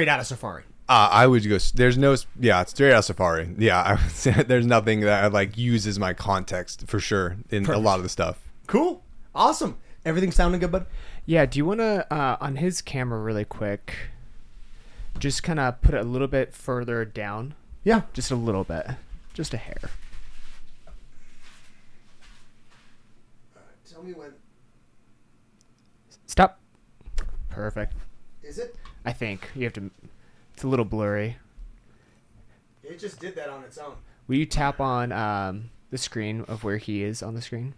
straight out of Safari. Uh, I would go. There's no. Yeah, it's straight out of Safari. Yeah, I would say there's nothing that I like uses my context for sure in a lot of the stuff. Cool. Awesome. Everything sounding good, bud? Yeah, do you want to, uh, on his camera really quick, just kind of put it a little bit further down? Yeah. Just a little bit. Just a hair. Tell me when. Stop. Perfect. Is it? I think. You have to. It's a little blurry. It just did that on its own. Will you tap on um, the screen of where he is on the screen?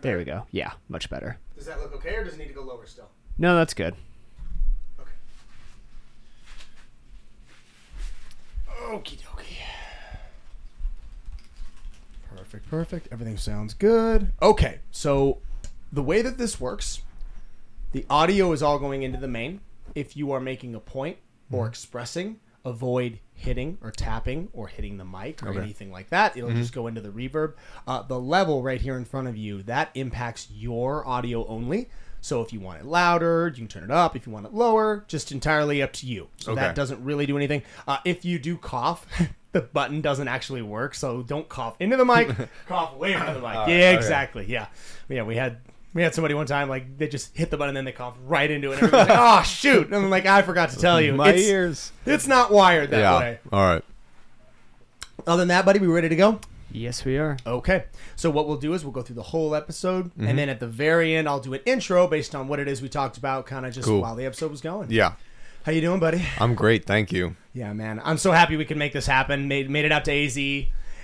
There we go. Yeah, much better. Does that look okay, or does it need to go lower still? No, that's good. Okay. Okie dokie. Perfect, perfect. Everything sounds good. Okay, so the way that this works, the audio is all going into the main. If you are making a point or expressing, avoid hitting or tapping or hitting the mic or Okay. anything like that. It'll just go into the reverb. Uh, the level right here in front of you that impacts your audio only. So if you want it louder, you can turn it up. If you want it lower, just entirely up to you. So that doesn't really do anything. Uh, if you do cough, the button doesn't actually work. So don't cough into the mic. cough away from the mic. yeah, okay. exactly. Yeah, yeah. We had we had somebody one time like they just hit the button and then they coughed right into it. And everybody's like, oh shoot! And I'm like, I forgot to tell you, My it's, ears. it's not wired that Yeah. way. All right. Other than that, buddy, we ready to go? Yes, we are. Okay. So what we'll do is we'll go through the whole episode, Mm-hmm. and then at the very end, I'll do an intro based on what it is we talked about, kind of just Cool. while the episode was going. Yeah. How you doing, buddy? I'm great. Thank you. Yeah, man. I'm so happy we could make this happen. Made made it out to AZ,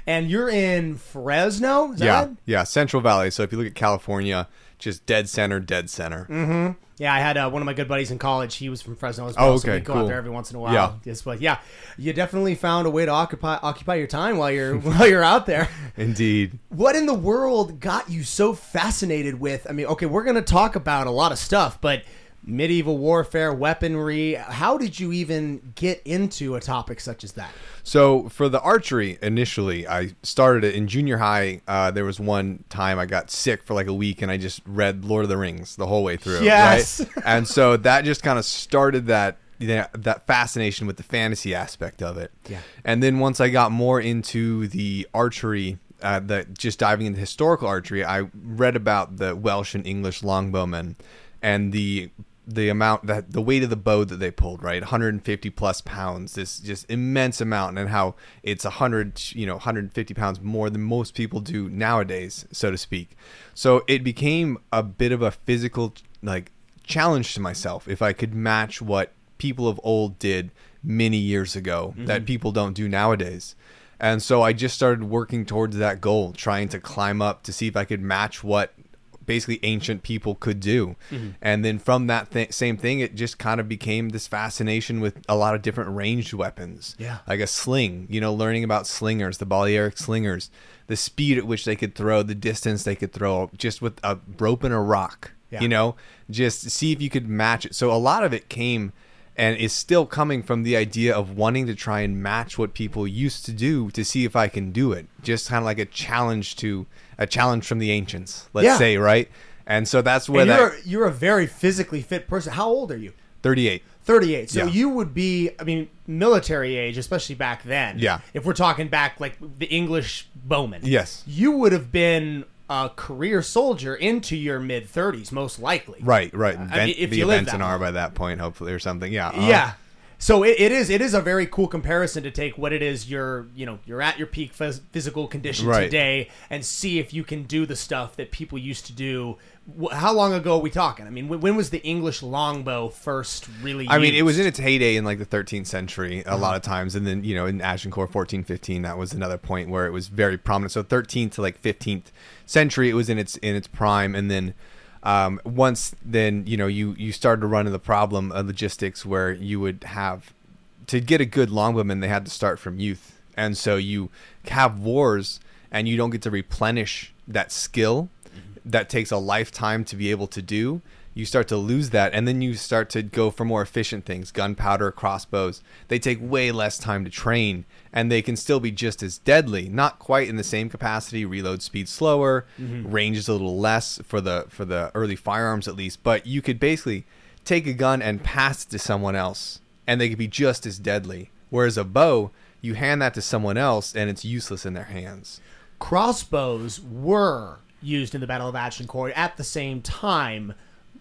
and you're in Fresno. Is that Yeah. right? Yeah. Central Valley. So if you look at California, just dead center, dead center. Mm-hmm. Yeah, I had uh, one of my good buddies in college. He was from Fresno as well. Oh, So we okay, go out there every once in a while. Yeah. Yes, but yeah, you definitely found a way to occupy occupy your time while you're while you're out there. Indeed. What in the world got you so fascinated with? I mean, okay, we're going to talk about a lot of stuff, but medieval warfare, weaponry. How did you even get into a topic such as that? So for the archery, initially, I started it in junior high. Uh, there was one time I got sick for like a week, and I just read Lord of the Rings the whole way through. Yes. right? and so that just kind of started that that that fascination with the fantasy aspect of it. Yeah. And then once I got more into the archery. Uh, the, just diving into historical archery, I read about the Welsh and English longbowmen and the the amount that the weight of the bow that they pulled, right? 150 plus pounds, this just immense amount, and how it's 100, you know, 150 pounds more than most people do nowadays, so to speak. So it became a bit of a physical like challenge to myself if I could match what people of old did many years ago mm-hmm. that people don't do nowadays. And so I just started working towards that goal, trying to climb up to see if I could match what basically ancient people could do. Mm-hmm. And then from that th- same thing, it just kind of became this fascination with a lot of different ranged weapons. Yeah. Like a sling, you know, learning about slingers, the Balearic slingers, the speed at which they could throw, the distance they could throw just with a rope and a rock. Yeah. You know, just see if you could match it. So a lot of it came and is still coming from the idea of wanting to try and match what people used to do to see if I can do it. Just kind of like a challenge to a challenge from the ancients, let's Yeah. say, right? And so that's where And that you're you're a very physically fit person. How old are you? 38. 38. So Yeah. you would be, I mean, military age, especially back then. Yeah. If we're talking back like the English bowman. Yes. You would have been a career soldier into your mid 30s, most likely. Right, right. Mean, if be you a live Benson that R long. by that point, hopefully, or something. Yeah. uh, Yeah. So it, it is it is a very cool comparison to take what it is you're you know you're at your peak phys- physical condition Right. today and see if you can do the stuff that people used to do. Wh- How long ago are we talking? I mean, when, when was the English longbow first really? I mean, it was in its heyday in like the 13th century a uh-huh. lot of times, and then you know in Agincourt 1415 that was another point where it was very prominent. So 13th to like 15th century, it was in its in its prime, and then um, once then you know you you started to run into the problem of logistics where you would have to get a good longbowman they had to start from youth, and so you have wars and you don't get to replenish that skill that takes a lifetime to be able to do you start to lose that, and then you start to go for more efficient things, gunpowder, crossbows. They take way less time to train, and they can still be just as deadly. Not quite in the same capacity. Reload speed slower, mm-hmm. range is a little less for the for the early firearms at least. But you could basically take a gun and pass it to someone else, and they could be just as deadly. Whereas a bow, you hand that to someone else, and it's useless in their hands. crossbows were used in the Battle of Agincourt at the same time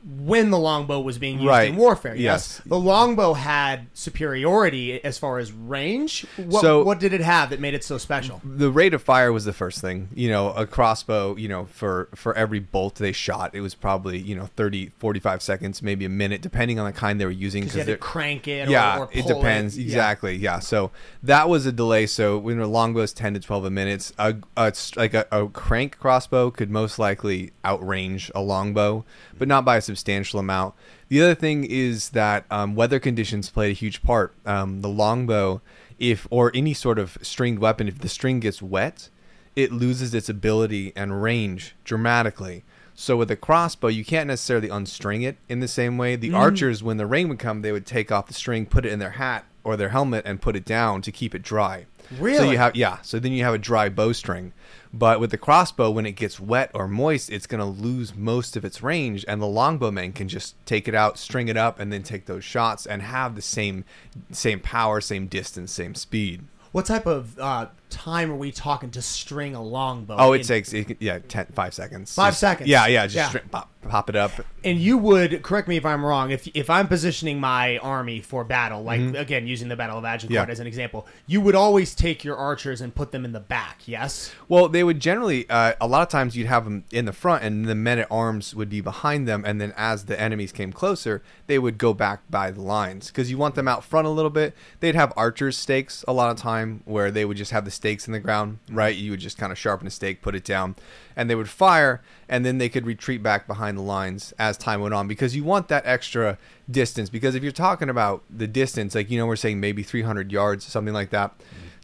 when the longbow was being used Right. in warfare. Yes. Yes. The longbow had superiority as far as range. What, So- what did it have that made it so special? the rate of fire was the first thing you know a crossbow you know for for every bolt they shot it was probably you know 30 45 seconds maybe a minute depending on the kind they were using Because you had to crank it yeah or, or it depends Yeah. exactly yeah. so that was a delay so when a longbow is 10 to 12 minutes a, a like a, a crank crossbow could most likely outrange a longbow but not by a substantial amount the other thing is that um, weather conditions played a huge part um, the longbow if or any sort of stringed weapon if the string gets wet it loses its ability and range dramatically. So with a crossbow, you can't necessarily unstring it in the same way. The archers, when the rain would come, they would take off the string, put it in their hat or their helmet, and put it down to keep it dry. Really? So you have yeah. So then you have a dry bowstring. But with the crossbow, when it gets wet or moist, it's going to lose most of its range, and the longbowman can just take it out, string it up, and then take those shots and have the same same power, same distance, same speed. What type of uh, time are we talking to string a longbow? Oh, it in- takes it, yeah, 10, five seconds. Five Just- seconds. Yeah, yeah. Just Yeah. stri- pop, pop it up. and you would correct me if I'm wrong. If if I'm positioning my army for battle, like again using the Battle of Agincourt Mm-hmm. Yeah. as an example, you would always take your archers and put them in the back. Yes. Well, they would generally. Uh, a lot of times, you'd have them in the front, and the men at arms would be behind them. And then, as the enemies came closer, they would go back by the lines because you want them out front a little bit. They'd have archers' stakes a lot of time, where they would just have the stakes in the ground. Right, you would just kind of sharpen a stake, put it down, and they would fire, and then they could retreat back behind the lines as time went on because you want that extra distance. Because if you're talking about the distance, like you know, we're saying maybe 300 yards, something like that,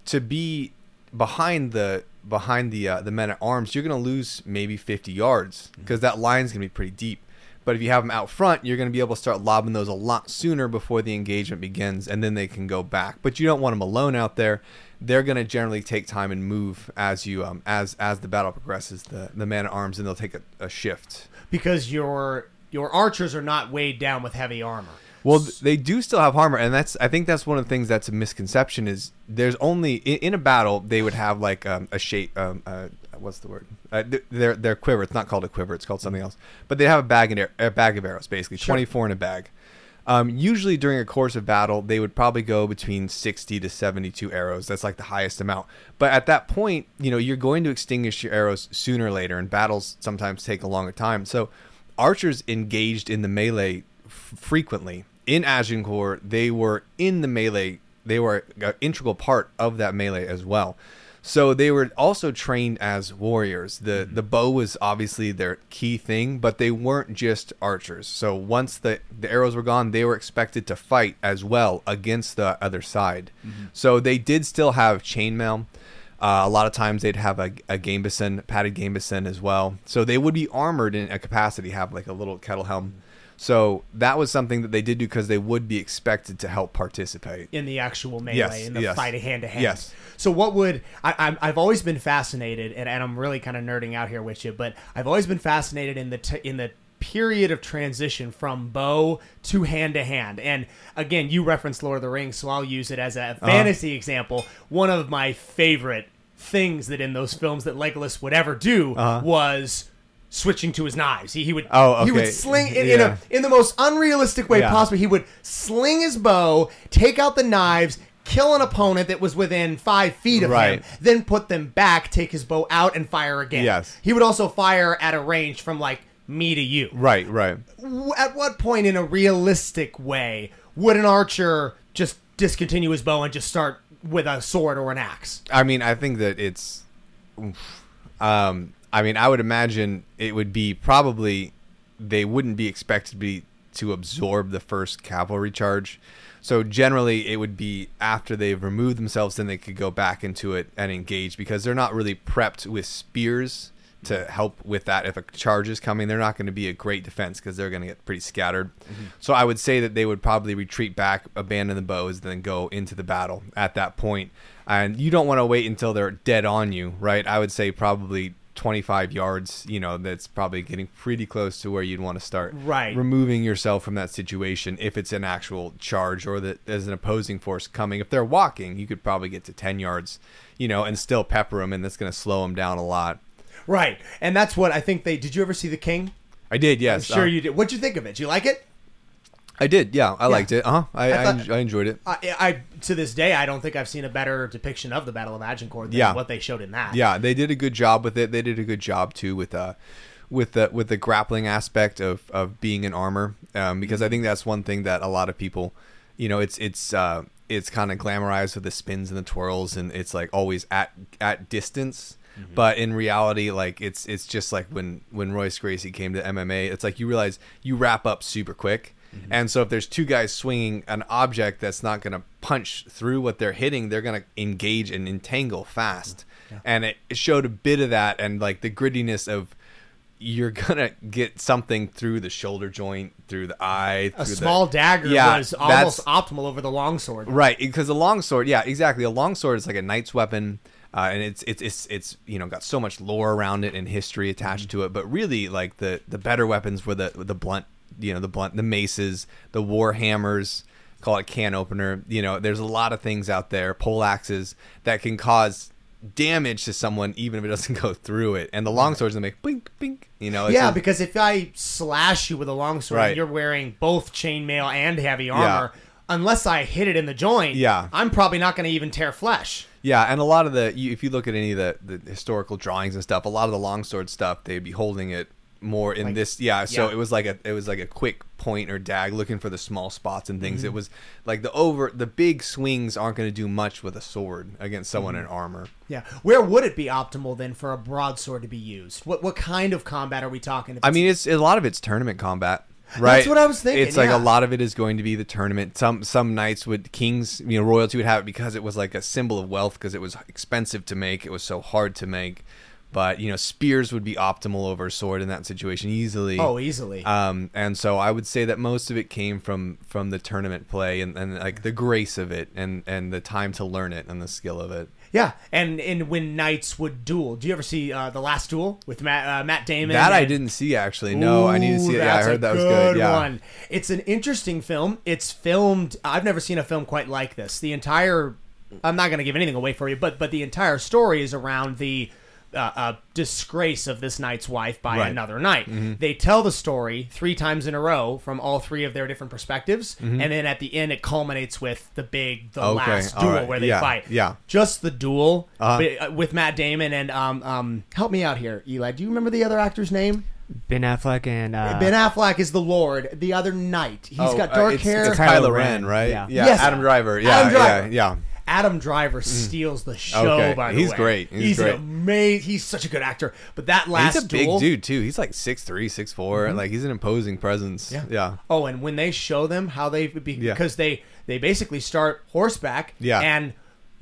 to be behind the behind the uh, the men at arms, you're going to lose maybe 50 yards because that line's going to be pretty deep. But if you have them out front, you're going to be able to start lobbing those a lot sooner before the engagement begins, and then they can go back. But you don't want them alone out there. They're going to generally take time and move as you um, as as the battle progresses. The the man at arms, and they'll take a, a shift. because your your archers are not weighed down with heavy armor. Well, th- they do still have armor, and that's I think that's one of the things that's a misconception is there's only in, in a battle they would have like um, a shape. Um, uh, what's the word? Uh, th- their their quiver. It's not called a quiver. It's called something else. But they have a bag and a bag of arrows, basically Sure. twenty four in a bag. Um, usually during a course of battle, they would probably go between 60 to 72 arrows. That's like the highest amount. But at that point, you know, you're going to extinguish your arrows sooner or later, and battles sometimes take a longer time. So archers engaged in the melee f- frequently. In Agincourt, they were in the melee. They were an integral part of that melee as well. So they were also trained as warriors. The the bow was obviously their key thing, but they weren't just archers. So once the the arrows were gone, they were expected to fight as well against the other side. So they did still have chainmail. Uh, a lot of times they'd have a, a gambeson, padded gambeson as well. So they would be armored in a capacity, have like a little kettle helm. So that was something that they did do because they would be expected to help participate. in the actual melee Yes, in the yes. fight hand to hand. Yes. So what would I, I'm, I've always been fascinated, and, and I'm really kind of nerding out here with you, but I've always been fascinated in the t- in the period of transition from bow to hand to hand. And again, you referenced Lord of the Rings, so I'll use it as a Uh-huh. fantasy example. One of my favorite things that in those films that Legolas would ever do was switching to his knives. He, he would. Oh, he would sling in, in a in the most unrealistic way Yeah. possible. He would sling his bow, take out the knives, kill an opponent that was within five feet of him, then put them back, take his bow out, and fire again. Yes. He would also fire at a range from like me to you. Right, right. At what point in a realistic way would an archer just discontinue his bow and just start with a sword or an axe? I mean, I think that it's. Um, I mean, I would imagine it would be probably they wouldn't be expected to be to absorb the first cavalry charge. So generally, it would be after they've removed themselves, then they could go back into it and engage because they're not really prepped with spears to help with that. If a charge is coming, they're not going to be a great defense because they're going to get pretty scattered. Mm-hmm. So I would say that they would probably retreat back, abandon the bows, then go into the battle at that point. And you don't want to wait until they're dead on you, right? I would say probably 25 yards. You know, that's probably getting pretty close to where you'd want to start Right. removing yourself from that situation if it's an actual charge or that there's an opposing force coming. If they're walking, you could probably get to 10 yards, you know, and still pepper them, and that's going to slow them down a lot. Right, and that's what I think they. Did you ever see The King? I did, I'm yes. sure uh, you did. What'd you think of it? Did you like it? I did, yeah. I liked it. Uh huh. I, I I, thought- I enjoyed it. I, I to this day I don't think I've seen a better depiction of the Battle of Agincourt than Yeah. what they showed in that. Yeah, they did a good job with it. They did a good job too with uh with the with the grappling aspect of of being in armor um, because I think that's one thing that a lot of people, you know, it's it's uh it's kind of glamorized with the spins and the twirls and it's like always at at distance. But in reality, like it's it's just like when when Royce Gracie came to MMA, it's like you realize you wrap up super quick, and so if there's two guys swinging an object that's not going to punch through what they're hitting, they're going to engage and entangle fast. And it, it showed a bit of that and like the grittiness of you're gonna get something through the shoulder joint, through the eye, A small the, dagger Yeah, was almost optimal over the longsword. Right, because a longsword, yeah, exactly. A longsword is like a knight's weapon, uh, and it's it's it's it's you know got so much lore around it and history attached to it. But really, like the the better weapons were the the blunt, you know, the blunt, the maces, the war hammers. Call it can opener. You know, there's a lot of things out there, pole axes that can cause damage to someone even if it doesn't go through it. And the longswords that make blink, blink. You know, it's Yeah, a- because if I slash you with a longsword, Right. and you're wearing both chainmail and heavy armor. Yeah. Unless I hit it in the joint, Yeah. I'm probably not going to even tear flesh. Yeah, and a lot of the you, if you look at any of the, the historical drawings and stuff, a lot of the longsword stuff they'd be holding it more in Like- this. Yeah, so yeah. it was like a it was like a quick point or dag, looking for the small spots and things. Mm-hmm. It was like the over the big swings aren't going to do much with a sword against someone Mm-hmm. in armor. Yeah. Where would it be optimal then for a broadsword to be used? What what kind of combat are we talking about? I mean, it's a lot of it's tournament combat. Right, That's what I was thinking, It's like yeah. a lot of it is going to be the tournament. Some some knights would kings, you know, royalty would have it because it was like a symbol of wealth because it was expensive to make. It was so hard to make, but you know, spears would be optimal over sword in that situation easily. oh, easily. Um, and so I would say that most of it came from from the tournament play and, and like the grace of it and and the time to learn it and the skill of it. yeah, and and when knights would duel, do you ever see uh, the Last Duel with Matt uh, Matt Damon? That I didn't see actually. No, I need to see Ooh, it. Yeah, I heard that was good. Yeah. One. It's an interesting film. It's filmed. I've never seen a film quite like this. The entire. I'm not going to give anything away for you, but but the entire story is around the. Uh, uh, disgrace of this knight's wife by Right. Mm-hmm. another knight. They tell the story three times in a row from all three of their different perspectives, and then at the end it culminates with the big, the Mm-hmm. Okay, last all duel right. where they Yeah, fight. yeah. just the duel Uh-huh. uh, with Matt Damon and um um. Help me out here, Eli. Do you remember the other actor's name? Ben Affleck and uh, Ben Affleck is the Lord. The other knight. He's Oh, got uh, dark it's, hair. It's Kylo Kylo Ren, Ren, right? yeah. Yes. Adam Driver. Yeah, Adam Driver. yeah, yeah. Adam Driver mm-hmm. steals the show. Okay, By the way. he's way, great. He's great. amazing. He's such a good actor. But that last he's a big dude too. He's like six three, six mm-hmm. Like he's an imposing presence. Yeah. yeah. Oh, and when they show them how they be, Yeah. because they they basically start horseback. Yeah. And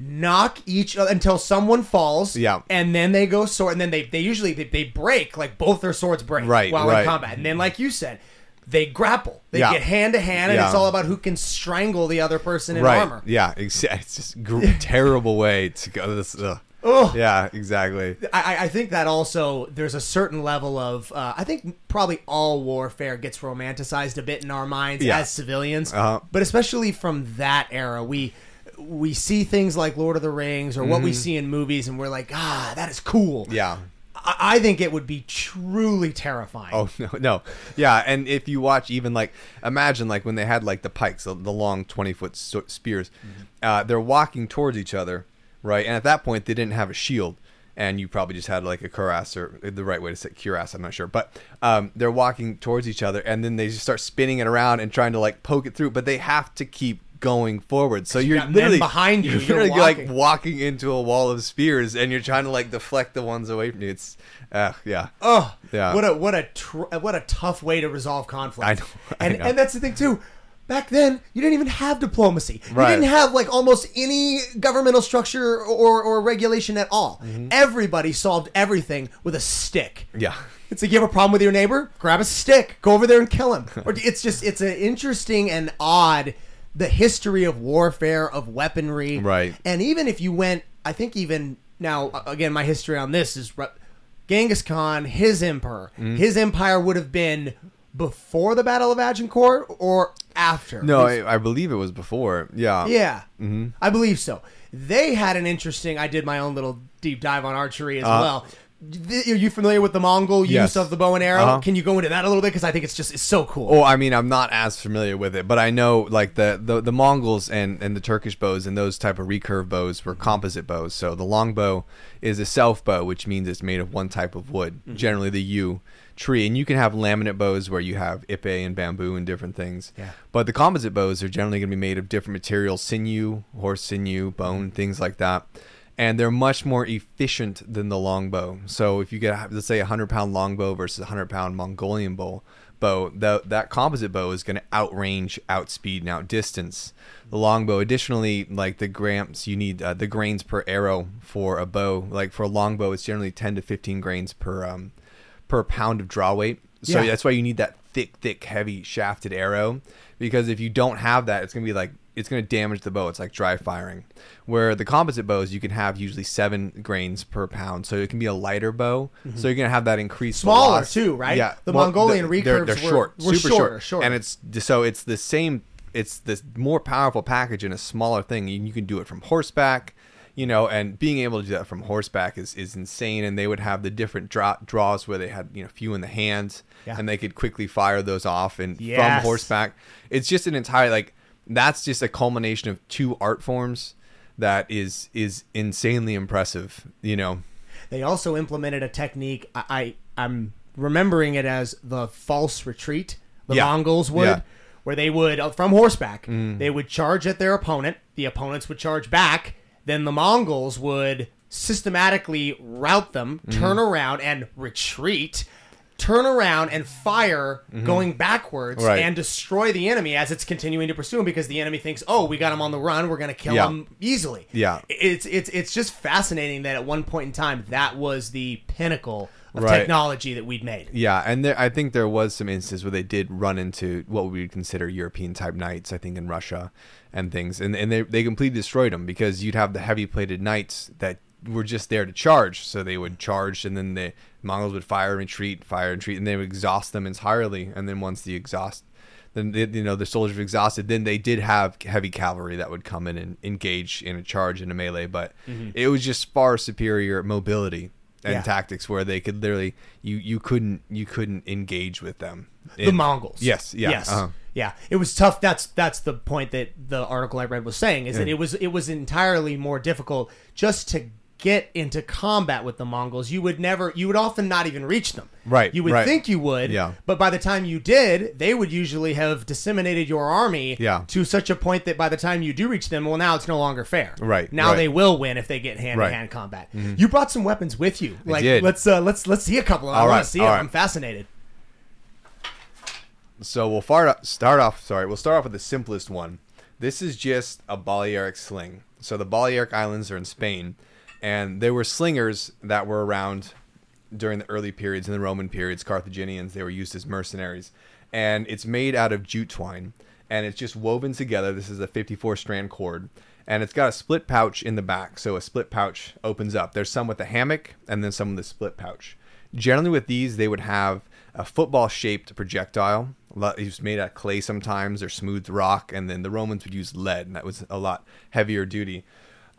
knock each other until someone falls. Yeah. And then they go sword, and then they they usually they, they break like both their swords break Right, while right. in combat, and then like you said. They grapple. They Yeah. get hand to hand, and Yeah. it's all about who can strangle the other person in right. armor. Yeah. It's just gr- terrible way to go. This. Ugh. Yeah. Exactly. I, I think that also there's a certain level of uh, I think probably all warfare gets romanticized a bit in our minds Yeah. as civilians, Uh-huh. but especially from that era, we we see things like Lord of the Rings or what we see in movies, and we're like, ah, that is cool. Mm-hmm. Yeah. I, think it would be truly terrifying. Oh no, no, yeah. And if you watch, even like imagine like when they had like the pikes, the, the long twenty foot spears, uh, they're walking towards each other, right? And at that point, they didn't have a shield, and you probably just had like a cuirass or the right way to say cuirass. I'm not sure, but um, they're walking towards each other, and then they just start spinning it around and trying to like poke it through, but they have to keep going forward. So you're literally behind you, You're, you're literally like walking. walking into a wall of spears, and you're trying to like deflect the ones away from you. It's, uh, yeah. Oh, Yeah. What a what a tr- what a tough way to resolve conflict. I know, I and know. and that's the thing too. back then you didn't even have diplomacy. Right. You didn't have like almost any governmental structure or, or regulation at all. Everybody solved everything with a stick. Yeah. It's like you have a problem with your neighbor, grab a stick, go over there and kill him. Or it's just it's an interesting and odd the history of warfare of weaponry. Right. And even if you went, I think even now again my history on this is Genghis Khan, his emperor, Mm-hmm. his empire would have been before the Battle of Agincourt or after. No, I, I believe it was before. Yeah. Yeah, Mm-hmm. I believe so. They had an interesting. I did my own little deep dive on archery as Uh-huh. well. Are you familiar with the Mongol use Yes. of the bow and arrow? Uh-huh. Can you go into that a little bit because I think it's just it's so cool. Oh, I mean, I'm not as familiar with it, but I know like the the, the Mongols and, and the Turkish bows and those type of recurve bows were composite bows. So the longbow is a self bow, which means it's made of one type of wood, generally the yew tree. And you can have laminate bows where you have ipe and bamboo and different things. Yeah. But the composite bows are generally going to be made of different materials, sinew, horse sinew, bone, things like that. And they're much more efficient than the longbow. So if you get, let's say, a hundred pound longbow versus a hundred pound Mongolian bow, bow, that that composite bow is going to outrange, outspeed, and outdistance the longbow. Additionally, like the grams, you need uh, the grains per arrow for a bow. Like for a longbow, it's generally ten to fifteen grains per um, per pound of draw weight. So Yeah. that's why you need that thick, thick, heavy shafted arrow. Because if you don't have that, it's gonna be like it's gonna damage the bow. It's like dry firing. Where the composite bows, you can have usually seven grains per pound, so it can be a lighter bow. So you're gonna have that increased Mm-hmm. Smaller, velocity. too, right? Yeah, The Mongolian they're- recurves they're, were- short, were super shorter, short, shorter. and it's so it's the same. It's this more powerful package in a smaller thing. You, you can do it from horseback you know, and being able to do that from horseback is, is insane. And they would have the different draw, draws where they had you know few in the hands, Yeah. and they could quickly fire those off and Yes. from horseback. It's just an entire like that's just a culmination of two art forms that is is insanely impressive. You know, They also implemented a technique. I, I I'm remembering it as the false retreat. The Yeah. Mongols would, Yeah. Mm. where they would uh, from horseback. They would charge at their opponent. The opponents would charge back. Then the Mongols would systematically rout them, Mm-hmm. turn around and retreat. Turn around and fire going backwards Mm-hmm. Right. and destroy the enemy as it's continuing to pursue him because the enemy thinks, "Oh, we got him on the run. We're going to kill Yeah. him easily." Yeah. it's it's it's just fascinating that at one point in time that was the pinnacle of Right. technology that we'd made. Yeah, and there, I think there was some instances where they did run into what we would consider European type knights. I think in Russia and things, and and they they completely destroyed them because you'd have the heavy plated knights that were just there to charge. So they would charge, and then the Mongols would fire and retreat, fire and retreat, and they would exhaust them entirely. And then once the exhaust, then they, you know the soldiers were exhausted. Then they did have heavy cavalry that would come in and engage in a charge in a melee, but it was just far superior mobility and Yeah. tactics where they could literally you you couldn't you couldn't engage with them. The Mongols. Yes, yeah, Yes. uh-huh. Yeah. It was tough. That's that's the point that the article I read was saying is that it was it was entirely more difficult just to get into combat with the Mongols. You would never you would often not even reach them. Right, You would right. think you would. Yeah. But by the time you did, they would usually have disseminated your army Yeah. to such a point that by the time you do reach them, well now it's no longer fair. Right, Now right. they will win if they get hand to hand combat. You brought some weapons with you. Like did. let's uh let's let's see a couple. I All want right, to see all them. right. I'm fascinated. So we'll start off. Sorry, we'll start off with the simplest one. This is just a Balearic sling. So the Balearic Islands are in Spain, and there were slingers that were around during the early periods in the Roman periods. Carthaginians they were used as mercenaries, and it's made out of jute twine, and it's just woven together. This is a 54 strand cord, and it's got a split pouch in the back. So a split pouch opens up. There's some with a hammock, and then some with a split pouch. Generally, with these, they would have a football shaped projectile. It was made out of clay sometimes or smooth rock, and then the Romans would use lead, and that was a lot heavier duty.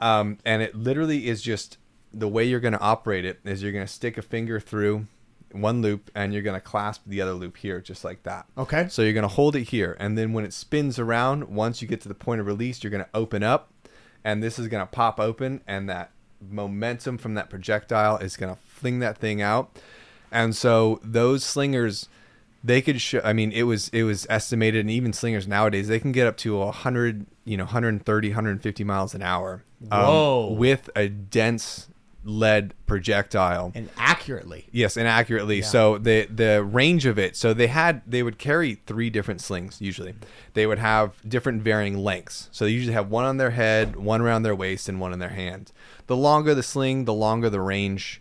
Um, and it literally is just the way you're going to operate it is you're going to stick a finger through one loop and you're going to clasp the other loop here, just like that. Okay. So you're going to hold it here, and then when it spins around, once you get to the point of release, you're going to open up, and this is going to pop open, and that momentum from that projectile is going to fling that thing out. And so those slingers, they could show. I mean, it was it was estimated, and even slingers nowadays, they can get up to 100, you know, 130, 150 miles an hour. um, Whoa. with a dense lead projectile. and accurately. Yes, inaccurately. So the the range of it. So they had they would carry three different slings usually. They would have different varying lengths. So they usually have one on their head, one around their waist, and one in their hand. The longer the sling, the longer the range.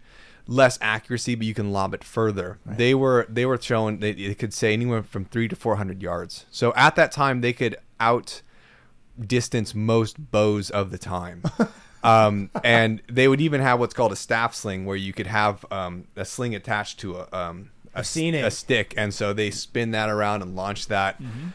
Less accuracy, but you can lob it further. They were they were shown they, they could say anywhere from three to four hundred yards. So at that time, they could out distance most bows of the time. um, and they would even have what's called a staff sling, where you could have um, a sling attached to a um, a, a stick, and so they spin that around and launch that. Mm-hmm.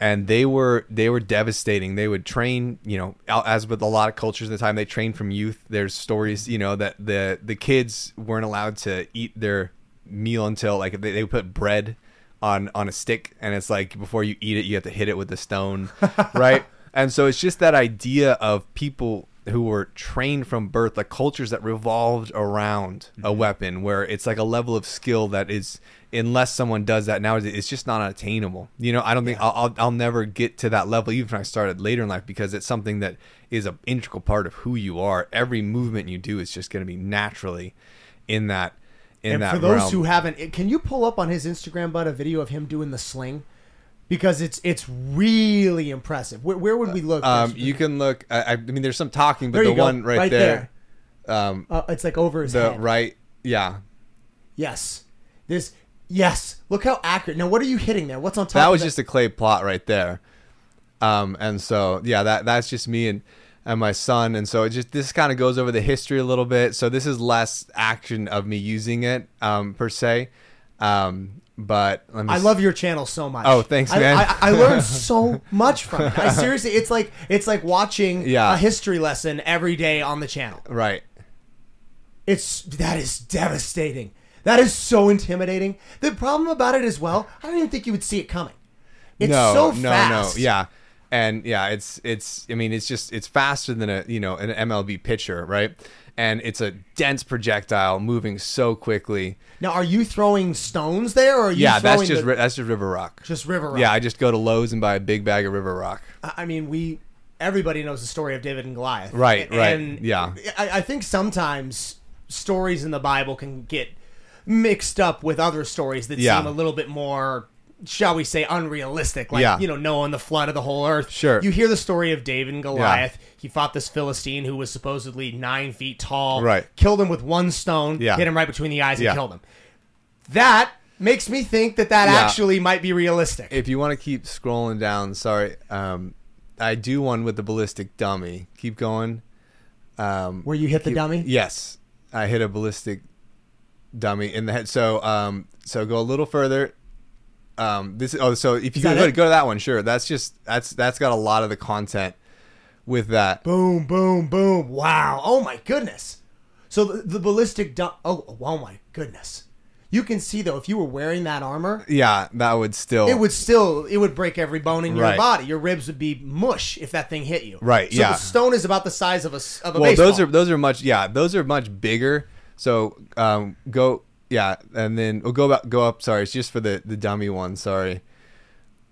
And they were they were devastating. They would train, you know, as with a lot of cultures at the time, they trained from youth. There's stories, you know, that the the kids weren't allowed to eat their meal until like they, they put bread on on a stick, and it's like before you eat it, you have to hit it with a stone, right? And so it's just that idea of people who were trained from birth, like cultures that revolved around a mm-hmm. weapon, where it's like a level of skill that is, unless someone does that nowadays, it's just not attainable. You know, I don't think I'll, I'll I'll never get to that level, even if I started later in life, because it's something that is an integral part of who you are. Every movement you do is just going to be naturally in that in and that for those realm. who haven't, can you pull up on his Instagram, bud, a video of him doing the sling? Because it's it's really impressive. Where, where would we look? um, you can look. I, I mean, there's some talking, but there the go, one right, there, um, Uh, it's like over his the head. right, yeah, Yes. This. Yes. Look how accurate. Now, what are you hitting there? What's on top? that was just a clay plot right there um and so yeah that that's just me and and my son and so it just this kind of goes over the history a little bit so this is less action of me using it um per se um but let me I love your channel so much. Oh, thanks, I, man. I, I learned so much from it. I seriously, it's like it's like watching Yeah. a history lesson every day on the channel. right It's that is devastating. That is so intimidating. The problem about it as well, I don't even think you would see it coming. It's no so no fast. no yeah and yeah it's it's i mean it's just it's faster than a you know an mlb pitcher right and it's a dense projectile moving so quickly Now, are you throwing stones there, or are you yeah that's just the- that's just river rock just river rock? yeah i just go to lowes and buy a big bag of river rock I I mean, we everybody knows the story of David and Goliath, Right, right, And yeah. I, I think sometimes stories in the Bible can get mixed up with other stories that Yeah. seem a little bit more, shall we say, unrealistic. Like Yeah. you know, Noah and the flood of the whole earth. Sure. You hear the story of David and Goliath. He fought this Philistine who was supposedly nine feet tall. Right. Killed him with one stone. Yeah. Hit him right between the eyes and Yeah. killed him. That makes me think that that Yeah. actually might be realistic. if you want to keep scrolling down, sorry, um, I do one with the ballistic dummy. Keep going. Um, Where you hit the keep- dummy? Yes, I hit a ballistic dummy in the head. So, um, so go a little further. Um, this oh, so if you go, go, go to that one, sure. That's just that's that's got a lot of the content with that. Boom, boom, boom. Wow. Oh my goodness. So the, the ballistic du- oh, oh my goodness. You can see though if you were wearing that armor, Yeah, that would still it would still it would break every bone in your Right. body. Your ribs would be mush if that thing hit you. Right, So yeah. the stone is about the size of a of a well baseball. those are those are much yeah those are much bigger so um go yeah and then we'll go up go up sorry it's just for the the dummy one sorry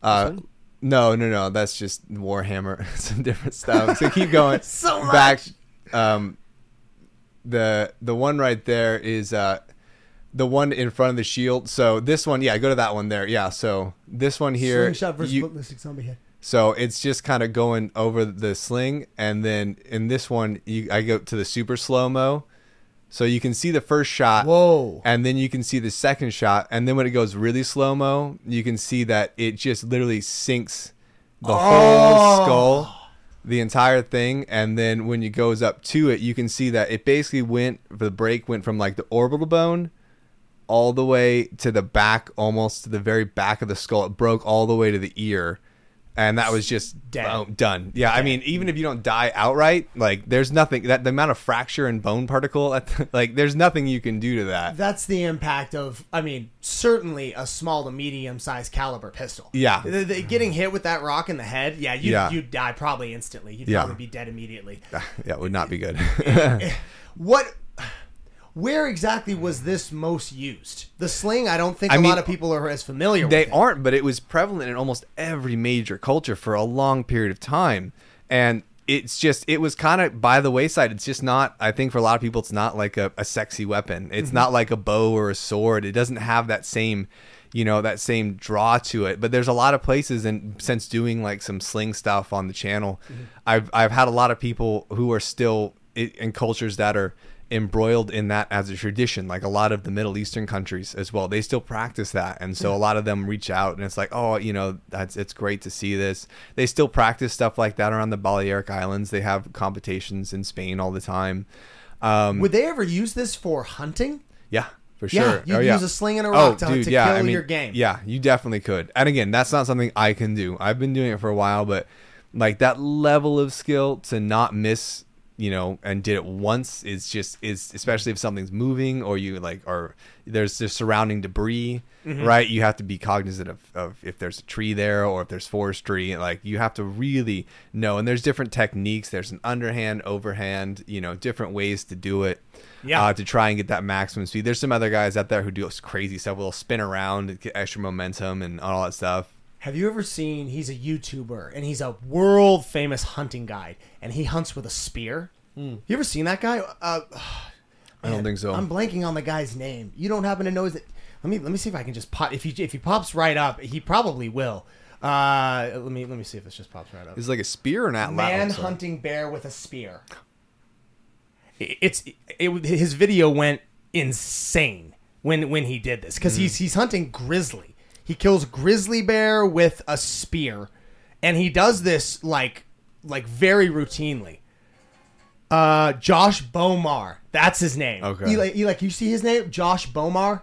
uh one? no no no that's just warhammer some different stuff so keep going So much. back um the the one right there is uh the one in front of the shield so this one yeah go to that one there yeah so this one here Slingshot versus you- ballistic zombie head. so it's just kind of going over the sling, and then in this one, you, I go to the super slow mo, so you can see the first shot. Whoa. And then you can see the second shot, and then when it goes really slow mo, you can see that it just literally sinks the Oh. whole skull, the entire thing. And then when it goes up to it, you can see that it basically went. The break went from like the orbital bone all the way to the back, almost to the very back of the skull. It broke all the way to the ear. And that was just Dead. done. Yeah, I mean, even if you don't die outright, like there's nothing that the amount of fracture and bone particle, at the- like there's nothing you can do to that. That's the impact of, I mean, certainly a small to medium sized caliber pistol. Yeah. The- the- getting hit with that rock in the head, yeah, you'd, Yeah. you'd die probably instantly. You'd Yeah. probably be dead immediately. yeah, it would not be good. What? Where exactly was this most used? The sling. I don't think I a mean, lot of people are as familiar. they with it. aren't, but it was prevalent in almost every major culture for a long period of time. And it's just it was kind of by the wayside. It's just not. I think for a lot of people, it's not like a, a sexy weapon. It's mm-hmm. not like a bow or a sword. It doesn't have that same, you know, that same draw to it. But there's a lot of places, and since doing like some sling stuff on the channel, mm-hmm. I've I've had a lot of people who are still in cultures that are embroiled in that as a tradition like a lot of the middle eastern countries as well they still practice that and so a lot of them reach out and it's like oh you know that's it's great to see this they still practice stuff like that around the balearic islands they have competitions in spain all the time um Would they ever use this for hunting? yeah for sure. Yeah, you'd Oh, yeah. use a sling and a rock to, to kill your game. yeah you definitely could and again that's not something i can do i've been doing it for a while but like that level of skill to not miss you know and did it once is just is especially if something's moving or you like or there's just surrounding debris Mm-hmm. right? You have to be cognizant of, of if there's a tree there or if there's forestry like you have to really know and there's different techniques. There's an underhand overhand you know different ways to do it Yeah. uh, to try and get that maximum speed. There's some other guys out there who do crazy stuff. Will spin around get extra momentum and all that stuff Have you ever seen? He's a YouTuber and he's a world famous hunting guide, and he hunts with a spear. You ever seen that guy? Uh, i don't think so I'm blanking on the guy's name. You don't happen to know his? Let me let me see if I can just pop. If he if he pops right up, he probably will. Uh, let me let me see if this just pops right up. is it like a spear or an atlatl Man hunting bear with a spear. It's it, his video went insane when when he did this because he's he's hunting grizzly. He kills grizzly bear with a spear, and he does this like like very routinely. Uh, Josh Bowmar, that's his name. Okay. you like you see his name, Josh Bowmar.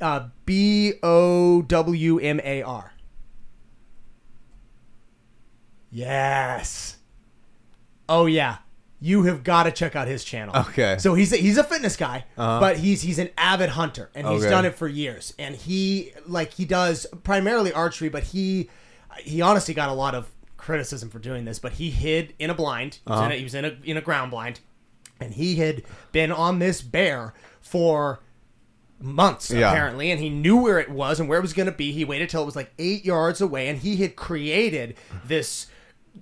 Uh, B O W M A R. Yes. Oh yeah. You have got to check out his channel. Okay. So he's a, he's a fitness guy, Uh-huh. but he's he's an avid hunter and he's Okay. done it for years. And he like he does primarily archery, but he he honestly got a lot of criticism for doing this, but he hid in a blind. He was, Uh-huh. in, a, he was in a in a ground blind and he had been on this bear for months Yeah. apparently and he knew where it was and where it was going to be he waited till it was like eight yards away and he had created this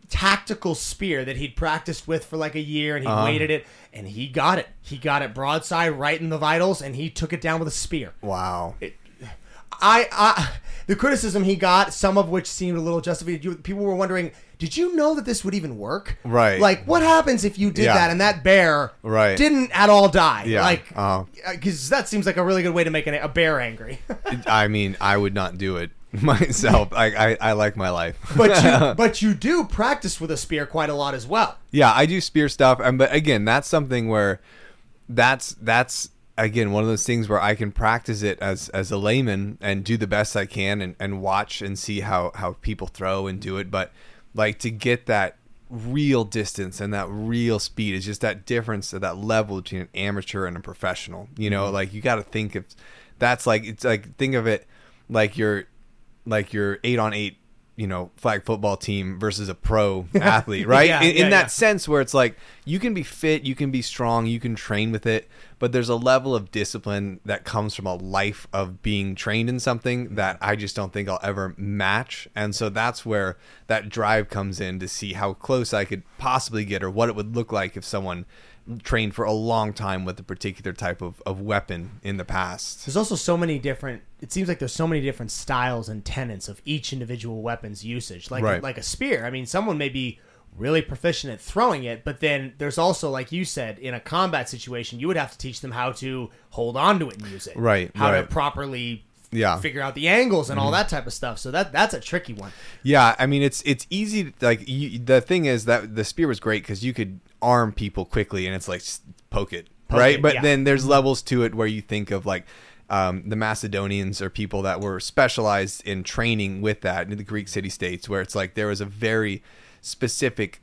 tactical spear that he'd practiced with for like a year and he Uh-huh. weighted it and he got it he got it broadside right in the vitals and he took it down with a spear wow I, I the criticism he got, some of which seemed a little justified. You, people were wondering, did you know that this would even work? Right. Like, what happens if you did Yeah. that and that bear Right. didn't at all die? Yeah. Like, Uh-huh. because that seems like a really good way to make an, a bear angry. i mean i would not do it myself I, I i like my life but you, but you do practice with a spear quite a lot as well. Yeah, I do spear stuff, and but again, that's something where that's that's again one of those things where I can practice it as as a layman and do the best I can and, and watch and see how how people throw and do it. But like to get that real distance and that real speed is just that difference at that level between an amateur and a professional. You know, mm-hmm. like you got to think of that's like it's like think of it like your like your eight on eight you know flag football team versus a pro athlete right Yeah, in, in yeah, that yeah. sense where it's like you can be fit you can be strong you can train with it but there's a level of discipline that comes from a life of being trained in something that i just don't think i'll ever match and so that's where that drive comes in to see how close i could possibly get or what it would look like if someone trained for a long time with a particular type of, of weapon in the past There's also so many different. It seems like there's so many different styles and tenets of each individual weapon's usage. Like Right. like a spear. I mean, someone may be really proficient at throwing it, but then there's also, like you said, in a combat situation, you would have to teach them how to hold on to it and use it. Right, How right. to properly Yeah. figure out the angles and all mm-hmm. that type of stuff. So that that's a tricky one. Yeah, I mean it's it's easy. To, like you, the thing is that the spear was great because you could arm people quickly, and it's like poke it, Poke right? it, but yeah. then there's levels to it where you think of like um, the Macedonians or people that were specialized in training with that in the Greek city states, where it's like there was a very specific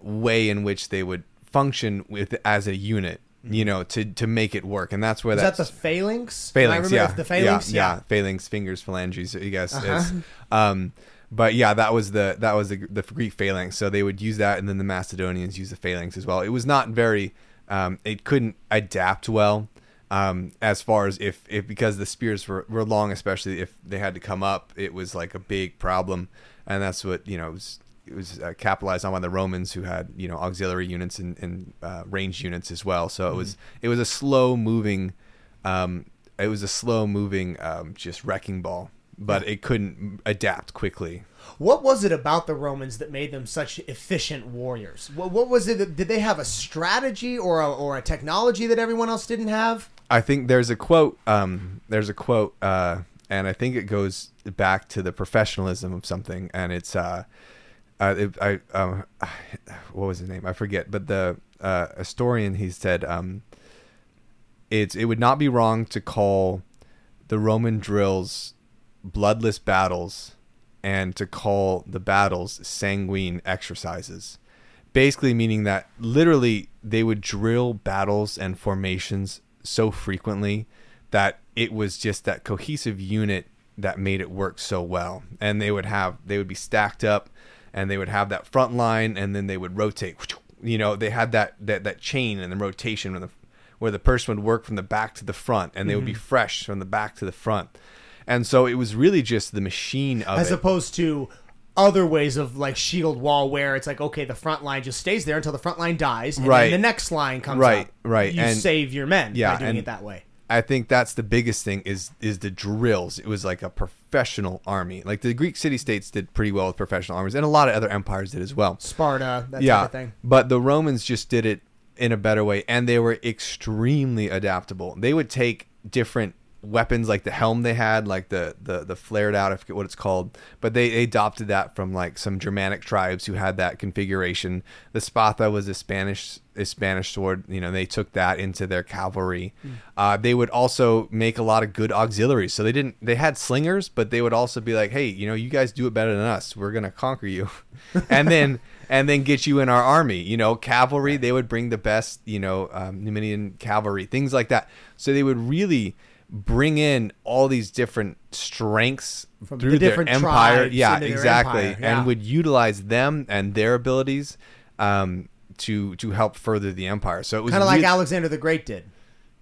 way in which they would function with as a unit. You know, to to make it work, and that's where Is that that's the phalanx? Phalanx, remember yeah, The phalanx, yeah, yeah, phalanx, fingers, phalanges, I guess. Uh-huh. Um, but yeah, that was the that was the, the Greek phalanx. So they would use that, and then the Macedonians use the phalanx as well. It was not very, um, it couldn't adapt well. Um, as far as if, if because the spears were, were long, especially if they had to come up, it was like a big problem, and that's what you know. It was, it was uh, capitalized on by the Romans, who had you know auxiliary units and, and uh, ranged units as well. So it was it was a slow moving, um, it was a slow moving um, just wrecking ball, but it couldn't adapt quickly. What was it about the Romans that made them such efficient warriors? What, what was it? That, did they have a strategy or a, or a technology that everyone else didn't have? I think there's a quote. Um, there's a quote, uh, and I think it goes back to the professionalism of something, and it's uh, uh, it, I um, what was his name? I forget, but the uh, historian he said um, it's it would not be wrong to call the Roman drills bloodless battles, and to call the battles sanguine exercises. Basically, meaning that literally they would drill battles and formations so frequently that it was just that cohesive unit that made it work so well. And they would have they would be stacked up and they would have that front line and then they would rotate. You know, they had that that, that chain and the rotation where the where the person would work from the back to the front and they would be mm-hmm. fresh from the back to the front. And so it was really just the machine of As it. opposed to other ways of like shield wall where it's like okay the front line just stays there until the front line dies and Right. then the next line comes Right, up. right, you and- save your men yeah, by doing and- it that way I think that's the biggest thing is is the drills. It was like a professional army. Like the Greek city states did pretty well with professional armies, and a lot of other empires did as well. Sparta that yeah, type of thing but the Romans just did it in a better way, and they were extremely adaptable. They would take different weapons, like the helm they had, like the the the flared out, I forget what it's called, but they, they adopted that from like some Germanic tribes who had that configuration. The spatha was a Spanish a Spanish sword. You know, they took that into their cavalry. Uh, they would also make a lot of good auxiliaries. So they didn't they had slingers, but they would also be like, hey, you know, you guys do it better than us. We're gonna conquer you, and then and then get you in our army. You know, cavalry. They would bring the best. You know, um, Numidian cavalry, things like that. So they would really bring in all these different strengths From through the their different empire. Yeah, their exactly, empire, yeah. and would utilize them and their abilities um, to to help further the empire. So it was kind of like Alexander the Great did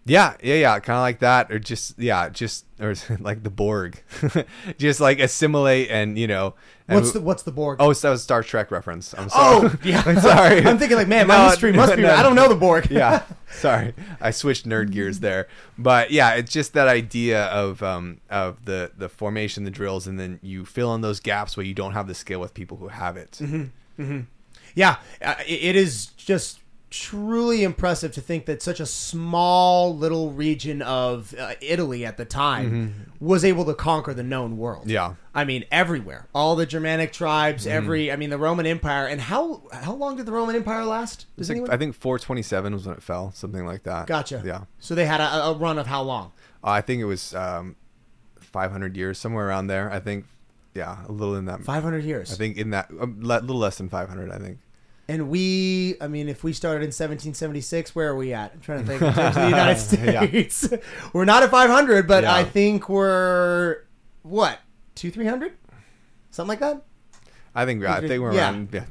yeah, yeah, yeah, kind of like that, or just yeah, just or like the Borg, just like assimilate and you know. and what's the what's the Borg Oh, so that was Star Trek reference. I'm sorry. Oh, yeah. I'm sorry. I'm thinking like, man, my No, history must be. no, I don't know the Borg. yeah, sorry, I switched nerd gears there. But yeah, it's just that idea of um of the the formation, the drills, and then you fill in those gaps where you don't have the skill with people who have it. Mm-hmm. Yeah, uh, it- it is just truly impressive to think that such a small little region of uh, Italy at the time was able to conquer the known world. Mm-hmm. Yeah. I mean everywhere, all the Germanic tribes, Mm-hmm. every. I mean the Roman Empire, and how how long did the Roman Empire last? Does like, anyone- I think 427 was when it fell, something like that. Gotcha. Yeah, So they had a, a run of how long? Uh, I think it was um, 500 years, somewhere around there. I think, yeah, a little in that. Five hundred years. I think in that a little less than 500. I think. And we, I mean, if we started in 1776, where are we at? I'm trying to think. In terms of the United Yeah. States, we're not at 500, but Yeah. I think we're what two, three hundred, something like that. I think I think we're Yeah. around. Yeah,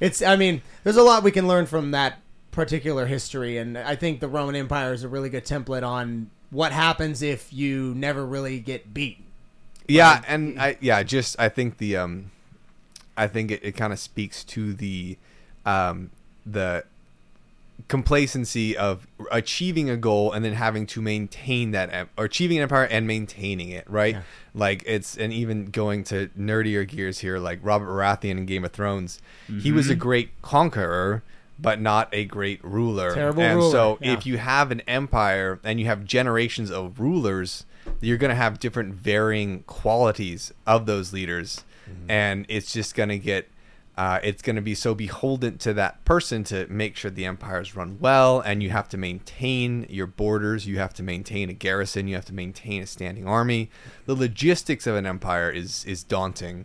It's, I mean, there's a lot we can learn from that particular history, and I think the Roman Empire is a really good template on what happens if you never really get beat. yeah, and I yeah, just I think the um, I think it, it kind of speaks to the um the complacency of achieving a goal and then having to maintain that or achieving an empire and maintaining it right Yeah. like it's and even going to nerdier gears here like robert baratheon in game of thrones he was a Mm-hmm. great conqueror but not a great ruler Terrible and ruler, so yeah. if you have an empire and you have generations of rulers you're going to have different varying qualities of those leaders Mm-hmm. and it's just going to get uh, it's going to be so beholden to that person to make sure the empires run well and you have to maintain your borders you have to maintain a garrison you have to maintain a standing army. The logistics of an empire is is daunting.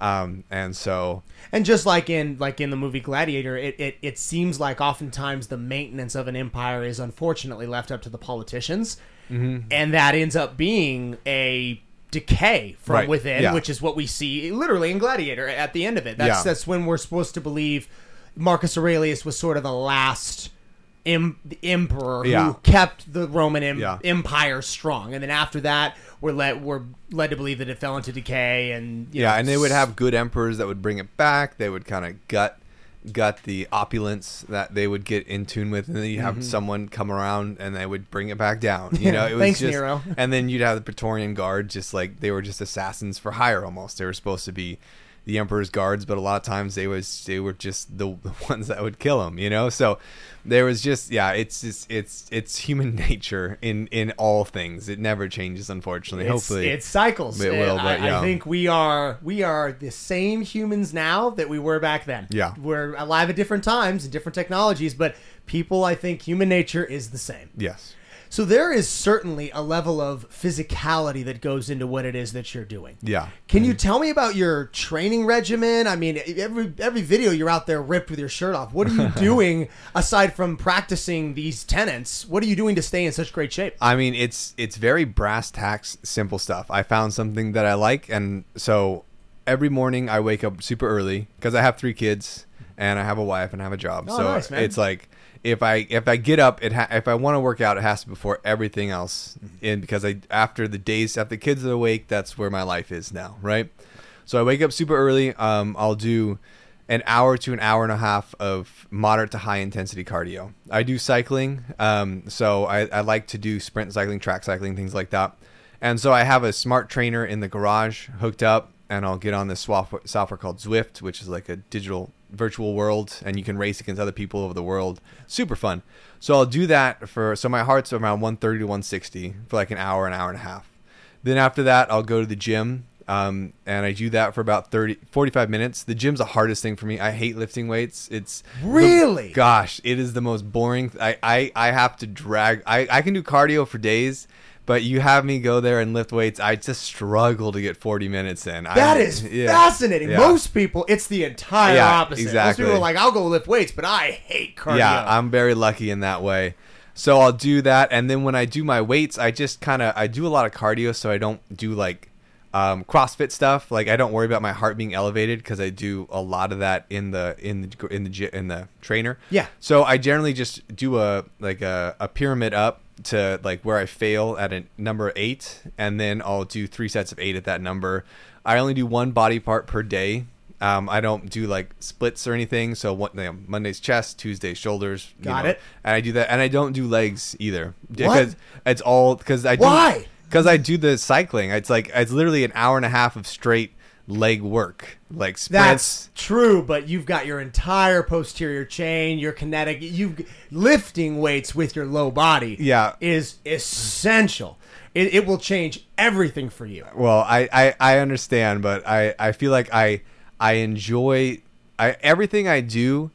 Um, and so And just like in like in the movie Gladiator, it, it, it seems like oftentimes the maintenance of an empire is unfortunately left up to the politicians, Mm-hmm. and that ends up being a decay from Right, within, yeah. which is what we see literally in Gladiator at the end of it. That's Yeah. that's when we're supposed to believe Marcus Aurelius was sort of the last the emperor Yeah. who kept the Roman em-. Empire strong, and then after that, we're led we're led to believe that it fell into decay, and you yeah, know, and they would have good emperors that would bring it back. They would kind of gut gut the opulence that they would get in tune with, and then you have Mm-hmm. someone come around and they would bring it back down. You know, it was Thanks, just, Nero. and then you'd have the Praetorian Guard, just like they were just assassins for hire almost. They were supposed to be the emperor's guards, but a lot of times they was they were just the, the ones that would kill him. You know, so there was just yeah, it's just it's it's human nature in in all things. It never changes, unfortunately. It's, Hopefully, it cycles. It will, Uh, but I, yeah. I think we are we are the same humans now that we were back then. Yeah. we're alive at different times and different technologies, but people, I think, human nature is the same. yes. So there is certainly a level of physicality that goes into what it is that you're doing. Yeah. Can you tell me about your training regimen? I mean, every every video you're out there ripped with your shirt off. What are you doing aside from practicing these tenants? What are you doing to stay in such great shape? I mean, it's it's very brass tacks, simple stuff. I found something that I like, and so every morning I wake up super early because I have three kids and I have a wife and I have a job. Oh, so nice, man. it's like if I if I get up, it ha- if I want to work out, it has to be before everything else. And because I after the days after the kids are awake, that's where my life is now, right? So I wake up super early. Um, I'll do an hour to an hour and a half of moderate to high intensity cardio. I do cycling, um, so I, I like to do sprint cycling, track cycling, things like that. And so I have a smart trainer in the garage hooked up, and I'll get on this software, software called Zwift, which is like a digital virtual world, and you can race against other people over the world. Super fun. So I'll do that for so my heart's around 130 to 160 for like an hour, an hour and a half. Then after that, I'll go to the gym. Um, and I do that for about 30, 45 minutes. The gym's the hardest thing for me. I hate lifting weights. It's Really? gosh, it is the most boring. I, I, I have to drag. I, I can do cardio for days, but you have me go there and lift weights. I just struggle to get 40 minutes in. That I, is yeah. fascinating. Yeah. Most people, it's the entire Yeah, opposite. exactly. Most people are like, I'll go lift weights, but I hate cardio. Yeah, I'm very lucky in that way. So I'll do that, and then when I do my weights, I just kind of I do a lot of cardio, so I don't do like um, CrossFit stuff. Like I don't worry about my heart being elevated because I do a lot of that in the in the in the in the trainer. Yeah. So I generally just do a like a, a pyramid up to like where I fail at a number eight, and then I'll do three sets of eight at that number. I only do one body part per day. Um, I don't do like splits or anything. So what? You know, Monday's chest, Tuesday's shoulders. you Got know, it. And I do that, and I don't do legs either because it's all because I do, Why? Because I do the cycling. It's like it's literally an hour and a half of straight leg work, like sprints. That's true, but you've got your entire posterior chain, your kinetic. You lifting weights with your low body, Yeah. is essential. It, it will change everything for you. Well, I, I, I understand, but I, I feel like I I enjoy I everything I do,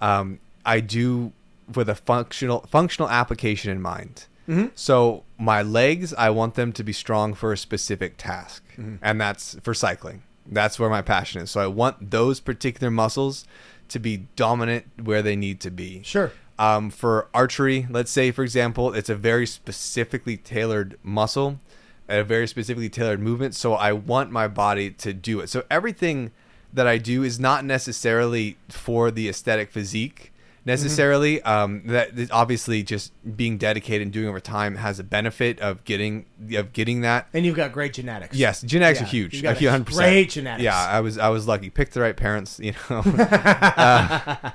um, I do with a functional functional application in mind. Mm-hmm. So my legs, I want them to be strong for a specific task, Mm-hmm. and that's for cycling. That's where my passion is. So I want those particular muscles to be dominant where they need to be. Sure. Um, for archery, let's say, for example, it's a very specifically tailored muscle, a very specifically tailored movement. So I want my body to do it. So everything that I do is not necessarily for the aesthetic physique necessarily. Um, that obviously just being dedicated and doing over time has a benefit of getting of getting that. And you've got great genetics. Yes, genetics Yeah, are huge. got Like, 100%. great genetics. Yeah, I was I was lucky. Picked the right parents, you know. Uh,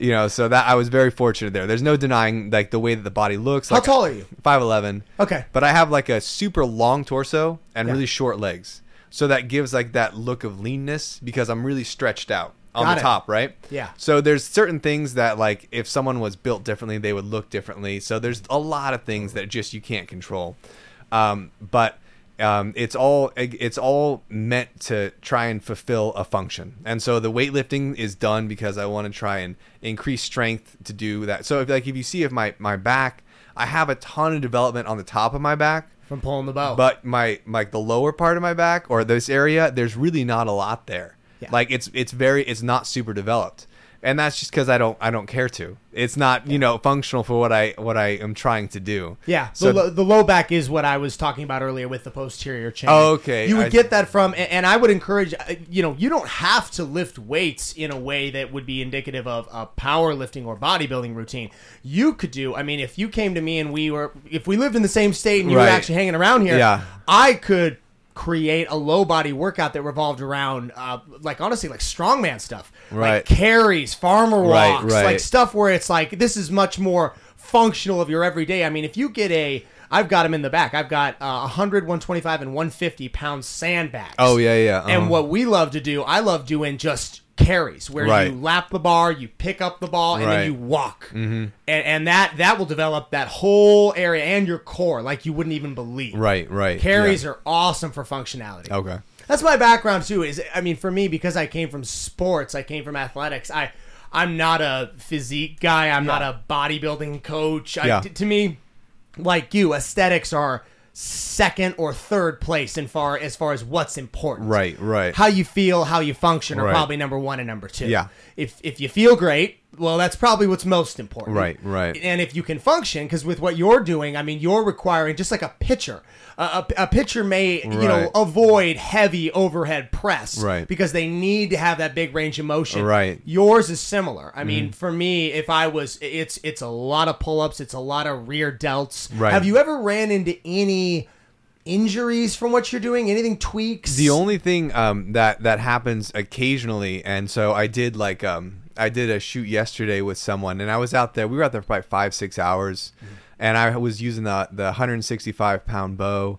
you know, so that I was very fortunate there. There's no denying like the way that the body looks. How tall are you? Five eleven. Okay. But I have like a super long torso and Yeah. really short legs, so that gives like that look of leanness because I'm really stretched out on Got the it. top, right? Yeah. So there's certain things that like if someone was built differently, they would look differently. So there's a lot of things that just you can't control. Um, but um, it's all it's all meant to try and fulfill a function. And so the weightlifting is done because I want to try and increase strength to do that. So if like if you see if my my back, I have a ton of development on the top of my back. From pulling the bow. But my like the lower part of my back or this area, there's really not a lot there. Yeah. Like it's it's very it's not super developed. and that's just because I don't I don't care to. It's not you know functional for what I what I am trying to do. Yeah, So the, lo- the low back is what I was talking about earlier with the posterior chain. Oh, okay. You would I- get that from, and- I would encourage, uh, you know, you don't have to lift weights in a way that would be indicative of a powerlifting or bodybuilding routine. You could do, I mean, if you came to me and we were, if we lived in the same state and you were actually hanging around here, Yeah. I could create a low body workout that revolved around uh, like honestly like strongman stuff like Right. carries farmer walks right. like stuff where it's like this is much more functional of your everyday. I mean, if you get a, I've got them in the back. I've got uh, 100, 125, and 150 pound sandbags. Oh, yeah, yeah, And uh-huh. what we love to do, I love doing just carries where Right. you lap the bar, you pick up the ball, and Right. then you walk. Mm-hmm. And, and that that will develop that whole area and your core like you wouldn't even believe. Right, right. Carries yeah. are awesome for functionality. okay. That's my background too. Is I mean, for me, because I came from sports, I came from athletics. I I'm not a physique guy. I'm not a bodybuilding coach. I, Yeah. t- to me, like you, aesthetics are second or third place in far as far as what's important. Right, right. How you feel, how you function are Right. probably number one and number two. Yeah. If if you feel great, well, that's probably what's most important. Right, right. And if you can function, because with what you're doing, I mean, you're requiring just like a pitcher. A, a, a pitcher may, you know, avoid heavy overhead press, Right. Because they need to have that big range of motion, Right. Mm-hmm. Yours is similar. I mean, for me, if I was, it's it's a lot of pull ups, it's a lot of rear delts. Right. Have you ever ran into any injuries from what you're doing? Anything tweaks? The only thing um, that that happens occasionally, and so I did like um, I did a shoot yesterday with someone, and I was out there. We were out there for probably five six hours, and I was using the the 165 pound bow,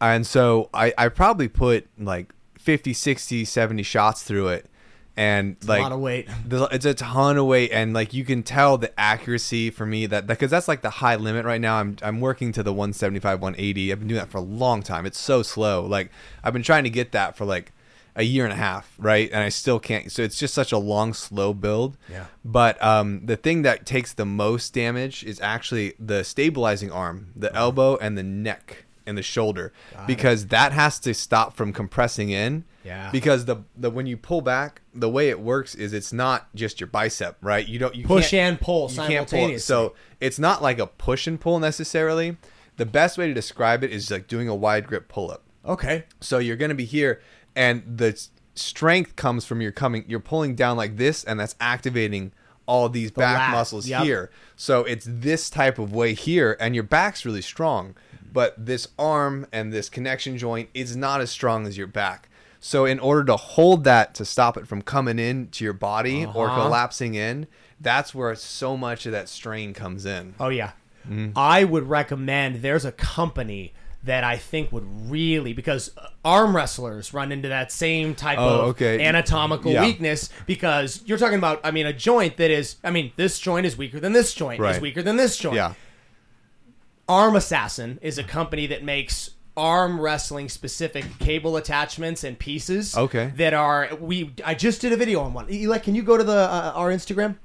and so I I probably put like 50, 60, 70 shots through it, and like a lot of weight. the, it's a ton of weight and like you can tell the accuracy for me that because that's like the high limit right now. I'm i'm working to the 175 180 i've been doing that for a long time. It's so slow. Like i've been trying to get that for like a year and a half right? And i still can't so it's just such a long slow build. Yeah. but um the thing that takes the most damage is actually the stabilizing arm the elbow and the neck and the shoulder because that has to stop from compressing in Yeah. because the the when you pull back, the way it works is it's not just your bicep, right? You don't you Push and pull you can't pull. simultaneously. So it's not like a push and pull necessarily. The best way to describe it is like doing a wide grip pull up. Okay. So you're going to be here, and the strength comes from your coming. You're pulling down like this, and that's activating all these back lat, muscles yep. here. So it's this type of way here, and your back's really strong, but this arm and this connection joint is not as strong as your back. So in order to hold that to stop it from coming in to your body or Uh-huh. collapsing in, that's where so much of that strain comes in. Oh yeah. Mm-hmm. I would recommend there's a company that I think would really because arm wrestlers run into that same type Oh, of okay. anatomical Yeah. weakness because you're talking about I mean a joint that is I mean this joint is weaker than this joint is weaker than this joint. Yeah. Arm Assassin is a company that makes arm wrestling specific cable attachments and pieces Okay. that are we I just did a video on one. Eli, can you go to the uh, our Instagram?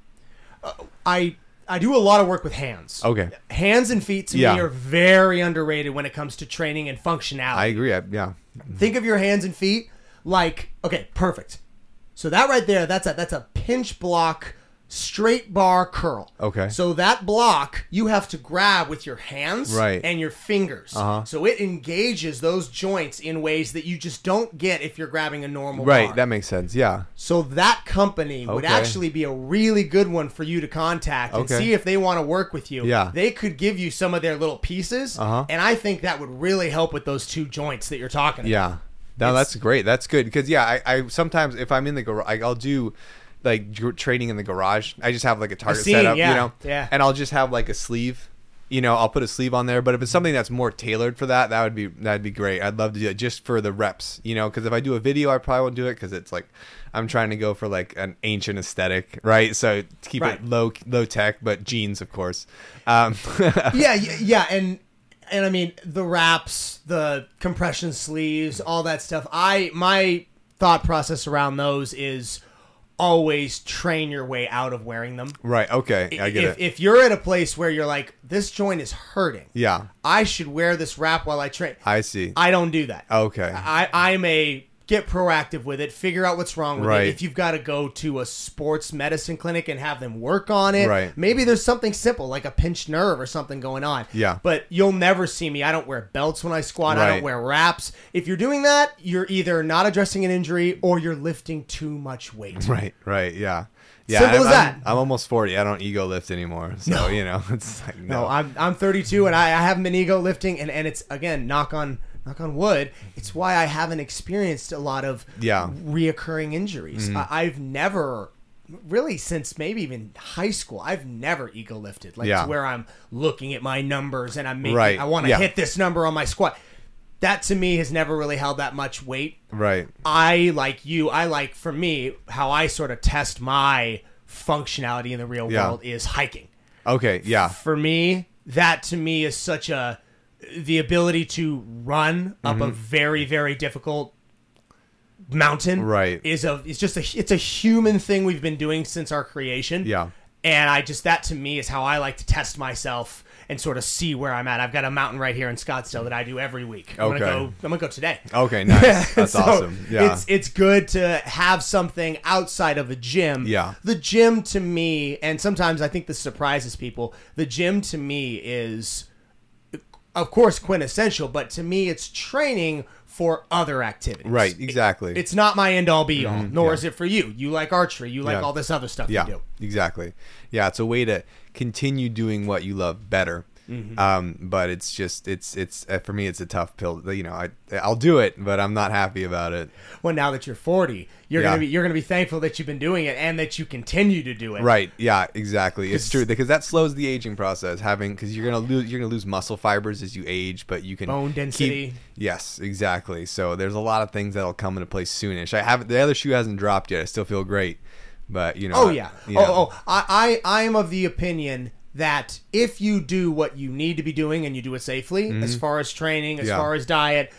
Uh, I I do a lot of work with hands. Okay. Hands and feet to Yeah. me are very underrated when it comes to training and functionality. I agree. I, yeah. Think of your hands and feet like okay, perfect. So that right there, that's a that's a pinch block straight bar curl. Okay. So that block you have to grab with your hands Right. and your fingers. Uh-huh. So it engages those joints in ways that you just don't get if you're grabbing a normal Right. bar. That makes sense. Yeah. So that company would actually be a really good one for you to contact and Okay. see if they want to work with you. Yeah. They could give you some of their little pieces, Uh-huh. and I think that would really help with those two joints that you're talking about. Yeah. No, It's- that's great. That's good because yeah, I, I sometimes if I'm in the garage, I'll do like training in the garage. I just have like a target seen, setup, yeah, you know, yeah. and I'll just have like a sleeve. You know, I'll put a sleeve on there. But if it's something that's more tailored for that, that would be that'd be great. I'd love to do it just for the reps. You know, because if I do a video, I probably won't do it because it's like I'm trying to go for like an ancient aesthetic, right? So to keep Right. it low low tech, but jeans, of course. Um, yeah, yeah, and and I mean the wraps, the compression sleeves, all that stuff. I my thought process around those is always train your way out of wearing them. right. Okay. I get if, it. if you're at a place where you're like, this joint is hurting, yeah. I should wear this wrap while I train. I see. I don't do that. Okay. I, I'm a get proactive with it, figure out what's wrong with Right. it. If you've got to go to a sports medicine clinic and have them work on it, Right. maybe there's something simple like a pinched nerve or something going on. Yeah. But you'll never see me. I don't wear belts when I squat. I don't wear wraps. If you're doing that, you're either not addressing an injury or you're lifting too much weight. Right, right, yeah. Yeah, Simple I'm, as that. I'm, I'm almost 40. I don't ego lift anymore. So, you know, it's like, no. No, I'm I'm 32 and I, I haven't been ego lifting and, and it's again knock on knock on wood. It's why I haven't experienced a lot of Yeah. Mm-hmm. reoccurring injuries. I, I've never really since maybe even high school. I've never ego lifted like Yeah. to where I'm looking at my numbers and I'm making Right, I want to yeah. hit this number on my squat. That to me has never really held that much weight. right. I like you. I like for me how I sort of test my functionality in the real world is hiking Okay, yeah. for me, that to me is such a the ability to run up Mm-hmm. a very very difficult mountain Right. is a it's just a it's a human thing we've been doing since our creation Yeah. and i just that to me is how i like to test myself and sort of see where i'm at i've got a mountain right here in scottsdale that i do every week i'm Okay. gonna go i'm gonna go today Okay, nice. That's so awesome. Yeah. It's it's good to have something outside of the gym. Yeah. The gym to me, and sometimes I think this surprises people, the gym to me is of course quintessential, but to me it's training for other activities. right, exactly. It's not my end all be all, mm-hmm, nor yeah. is it for you. You like archery, you like Yeah. all this other stuff yeah, you do. exactly. Yeah, it's a way to continue doing what you love better. Mm-hmm. Um, but it's just it's it's uh, for me it's a tough pill. You know, I I'll do it, but I'm not happy about it. Well, now that you're 40, you're Yeah. gonna be you're gonna be thankful that you've been doing it and that you continue to do it. Right. Yeah. Exactly. It's true because that slows the aging process. Having because you're gonna lose you're gonna lose muscle fibers as you age, but you can Bone keep- density. yes. Exactly. So there's a lot of things that'll come into place soonish. I haven't the other shoe hasn't dropped yet. I still feel great, but you know. Oh yeah. you know, Oh oh. I, I I am of the opinion that if you do what you need to be doing and you do it safely, as far as training, as Mm-hmm. Yeah. far as diet,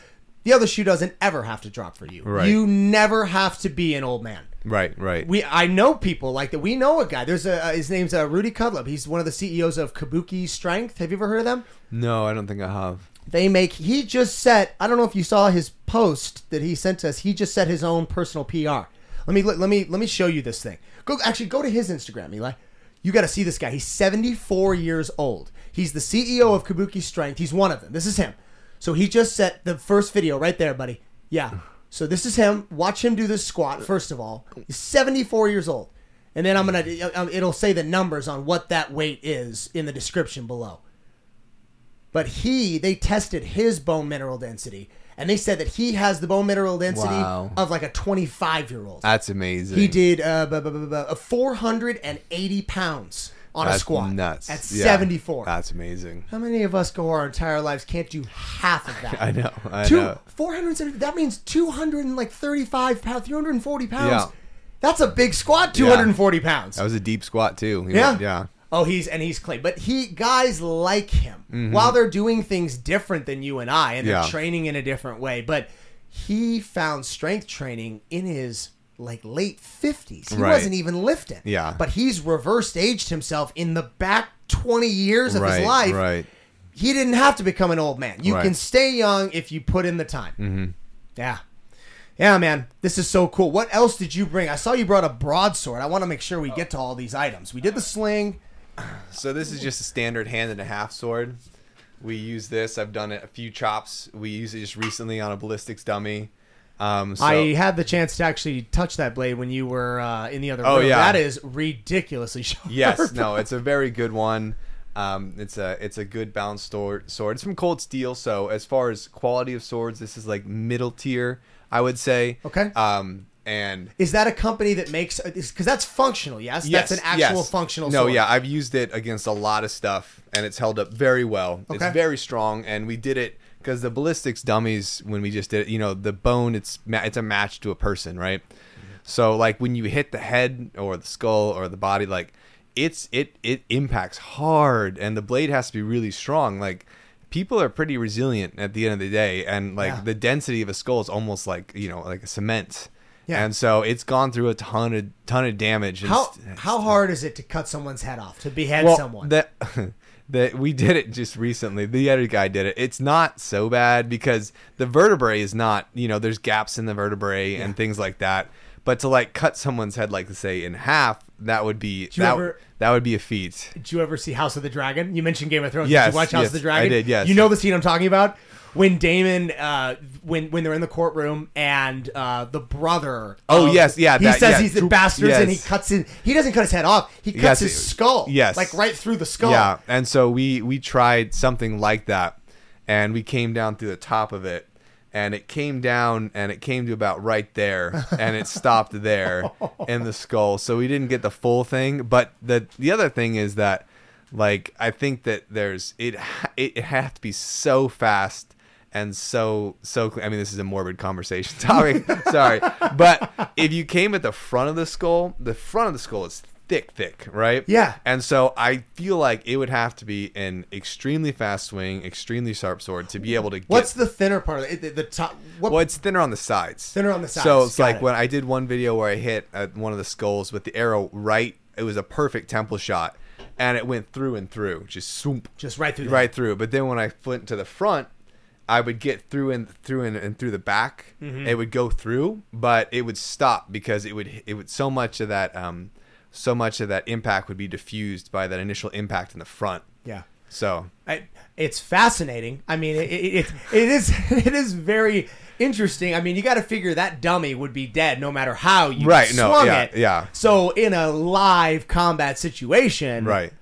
the other shoe doesn't ever have to drop for you. Right. You never have to be an old man. Right. Right. We I know people like that. We know a guy. There's a uh, his name's uh, Rudy Kadlec. He's one of the CEOs of Kabuki Strength. Have you ever heard of them? no, I don't think I have. They make he just set I don't know if you saw his post that he sent us. He just set his own personal PR. Let me let, let me let me show you this thing. Go actually go to his Instagram, Eli. You got to see this guy. He's 74 years old. He's the CEO of Kabuki Strength. He's one of them. This is him. So he just set the first video right there, buddy. Yeah. So this is him. Watch him do this squat first of all. He's 74 years old. And then I'm going to um, it'll say the numbers on what that weight is in the description below. But he, they tested his bone mineral density, and they said that he has the bone mineral density Wow. of like a 25 year old. That's amazing. He did uh, bu- bu- bu- bu- uh, 480 pounds on a That's squat. Nuts. At Yeah, 74. That's amazing. How many of us go our entire lives can't do half of that? I know. I Two, know. 470, that means 235 pounds, 340 pounds. Yeah. That's a big squat, 240 pounds. That was a deep squat too. He Yeah. went- Yeah. Oh, he's and he's clean, but he guys like him while they're doing things different than you and I, and they're Mm-hmm. Yeah. training in a different way. But he found strength training in his like late fifties. He Right. wasn't even lifting. Yeah. but he's reversed aged himself in the back twenty years of right. his life. Right. He didn't have to become an old man. You Right. can stay young if you put in the time. Mm-hmm. Yeah. Yeah, man, this is so cool. What else did you bring? I saw you brought a broadsword. I want to make sure we get to all these items. We did the sling. So this is just a standard hand and a half sword. We use this. I've done it a few chops. We used it just recently on a ballistics dummy. Um, so, I had the chance to actually touch that blade when you were uh, in the other Oh, room. yeah. That is ridiculously sharp. yes, no, it's a very good one. Um, it's a it's a good balanced sword. Sword. It's from Cold Steel. So as far as quality of swords, this is like middle tier, I would say. Okay. Um, and Is that a company that makes because that's functional? Yes, yes, that's an actual yes. functional. No, sword. yeah, I've used it against a lot of stuff, and it's held up very well. Okay. It's very strong, and we did it because the ballistics dummies when we just did it, you know, the bone it's it's a match to a person, right? So like when you hit the head or the skull or the body, like it's it it impacts hard, and the blade has to be really strong. Like people are pretty resilient at the end of the day, and like Yeah. the density of a skull is almost like you know like a cement. Yeah. And so it's gone through a ton of ton of damage. How st- how hard is it to cut someone's head off to behead well, someone? That that we did it just recently. The other guy did it. It's not so bad because the vertebrae is not, you know, there's gaps in the vertebrae and things like that. But to like cut someone's head, like to say in half, that would be that, ever- that would be a feat. Did you ever see House of the Dragon? You mentioned Game of Thrones. Yes, did you watch House yes, of the Dragon? I did, yes. You know the scene I'm talking about when Daemon, uh, when when they're in the courtroom and uh, the brother. Oh, of- yes, yeah, He that- says yeah, he's the bastards, and he cuts his. He doesn't cut his head off. He cuts Yes, his skull. yes. like right through the skull. Yeah, and so we we tried something like that, and we came down through the top of it, and it came down and it came to about right there, and it stopped there in the skull. So we didn't get the full thing. But the the other thing is that, like, I think that there's it, it has to be so fast. And so, so I mean, this is a morbid conversation topic. Sorry, but if you came at the front of the skull, the front of the skull is thick, thick, right? Yeah. And so I feel like it would have to be an extremely fast swing, extremely sharp sword to be able to get. What's the thinner part of it? The, the top. What? well, it's thinner on the sides. Thinner on the sides, So it's got like it. when I did one video where I hit uh, one of the skulls with the arrow right. It was a perfect temple shot, and it went through and through, just swoop just right through. right through. But then when I went to the front, I would get through and through and, and through the back. Mm-hmm. It would go through, but it would stop because it would it would so much of that um so much of that impact would be diffused by that initial impact in the front. Yeah. So I, it's fascinating. I mean, it, it, it, it is it is very interesting. I mean, you got to figure that dummy would be dead no matter how you Right, no, yeah, it. yeah. So in a live combat situation, right.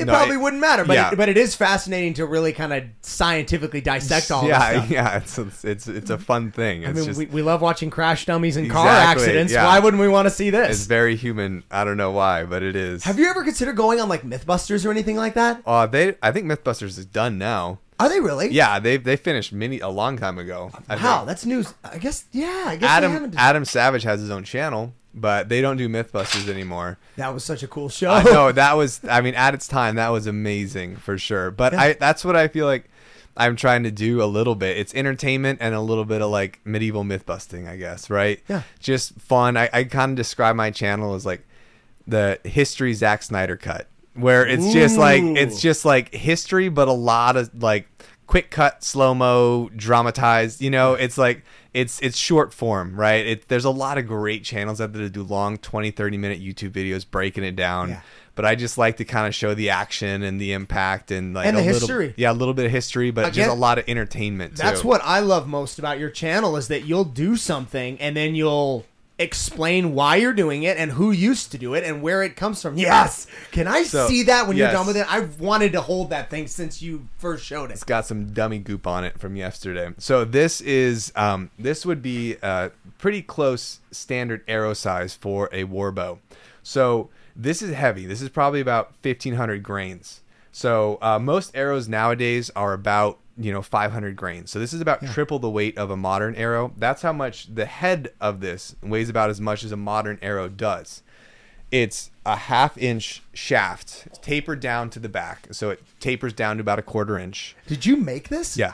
It No, probably it- wouldn't matter. But yeah. it, but it is fascinating to really kind of scientifically dissect all yeah, yeah, it's, it's it's a fun thing. It's I mean, just we, we love watching crash dummies and car accidents. yeah. Why wouldn't we want to see this? it's very human. I don't know why, but it is. Have you ever considered going on like MythBusters or anything like that? Uh, they I think MythBusters is done now. Are they really? Yeah, they they finished many a long time ago. I Wow, think. that's news. I guess. Yeah, I guess Adam. Adam Savage has his own channel, but they don't do MythBusters anymore. that was such a cool show. I know that was. I mean, at its time, that was amazing for sure. But I that's what I feel like I'm trying to do a little bit. It's entertainment and a little bit of like medieval myth busting, I guess. Right? Yeah. Just fun. I, I kind of describe my channel as like the history Zack Snyder cut, where it's just like it's just like history, but a lot of like quick cut, slow mo, dramatized. You know, it's like it's it's short form, right? It, there's a lot of great channels out there that do long 20, 30 minute YouTube videos breaking it down. Yeah. But I just like to kind of show the action and the impact and like And the a little- history. yeah, a little bit of history, but just a lot of entertainment. Too. That's what I love most about your channel is that you'll do something and then you'll explain why you're doing it and who used to do it and where it comes from. Yes. Can I So, see that when you're done with it? I've wanted to hold that thing since you first showed it. It's got some dummy goop on it from yesterday. So this is um, this would be a pretty close standard arrow size for a warbow. So this is heavy. This is probably about fifteen hundred grains. So uh, most arrows nowadays are about you know 500 grains. So this is about triple the weight of a modern arrow. That's how much the head of this weighs about as much as a modern arrow does. It's a half inch shaft, it's tapered down to the back, so it tapers down to about a quarter inch. Did you make this? Yeah.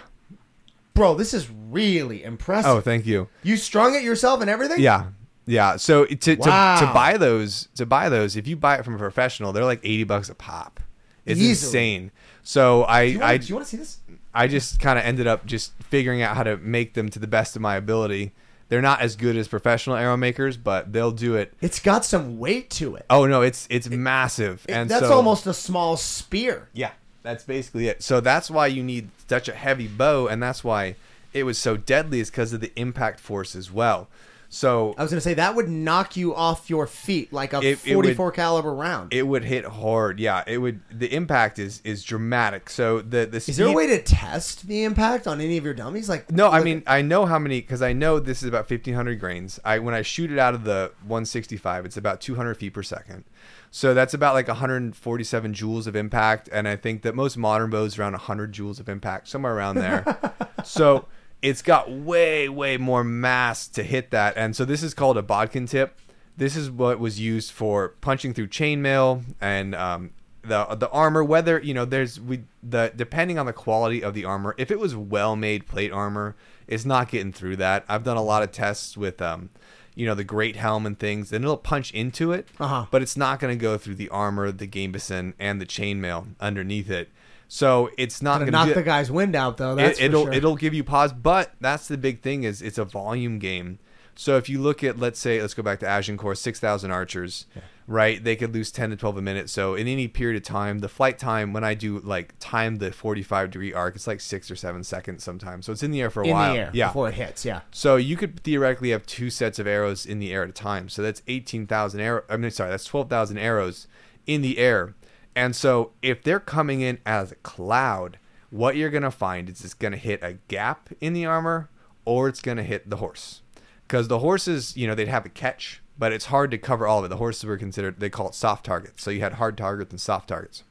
Bro, this is really impressive. Oh, thank you. you strung it yourself and everything? Yeah, yeah. So to Wow. to, to buy those to buy those, if you buy it from a professional, they're like eighty bucks a pop. It's Easily. insane. So I Do you I do you want to see this? I just kind of ended up just figuring out how to make them to the best of my ability. They're not as good as professional arrow makers, but they'll do it. It's got some weight to it. Oh no, it's it's massive, and That's so, almost a small spear. Yeah, that's basically it. So that's why you need such a heavy bow, and that's why it was so deadly is because of the impact force as well. So I was going to say that would knock you off your feet like a It- it would- 44 caliber round. it would hit hard. Yeah, it would. The impact is is dramatic. So the the Is there a way to test the impact on any of your dummies? Like No, I mean I know how many because I know this is about fifteen hundred grains. I when I shoot it out of the one sixty five, it's about two hundred feet per second. So that's about like 147 joules of impact, and I think that most modern bows around 100 joules of impact, somewhere around there. so it's got way, way more mass to hit that, and so this is called a bodkin tip. This is what was used for punching through chainmail and um, the the armor. Whether you know, there's we the depending on the quality of the armor. If it was well made plate armor, it's not getting through that. I've done a lot of tests with um, you know, the great helm and things, and it'll punch into it, Uh-huh. but it's not going to go through the armor, the gambeson, and the chainmail underneath it. So it's not Gonna knock to the guy's wind out though. That's it, will sure. it'll give you pause, but that's the big thing is it's a volume game. So if you look at let's say let's go back to Agincourt, six thousand archers, right? They could lose ten to twelve a minute. So in any period of time, the flight time when I do like time the forty five degree arc, it's like six or seven seconds sometimes. So it's in the air for a in while. the air yeah. before it hits. Yeah. So you could theoretically have two sets of arrows in the air at a time. So that's eighteen thousand arrow. I mean, sorry, that's twelve thousand arrows in the air. And so if they're coming in as a cloud, what you're gonna find is it's gonna hit a gap in the armor, or it's gonna hit the horse. Because the horses, you know, they'd have a catch, but it's hard to cover all of it. The horses were considered they call it soft targets. So you had hard targets and soft targets.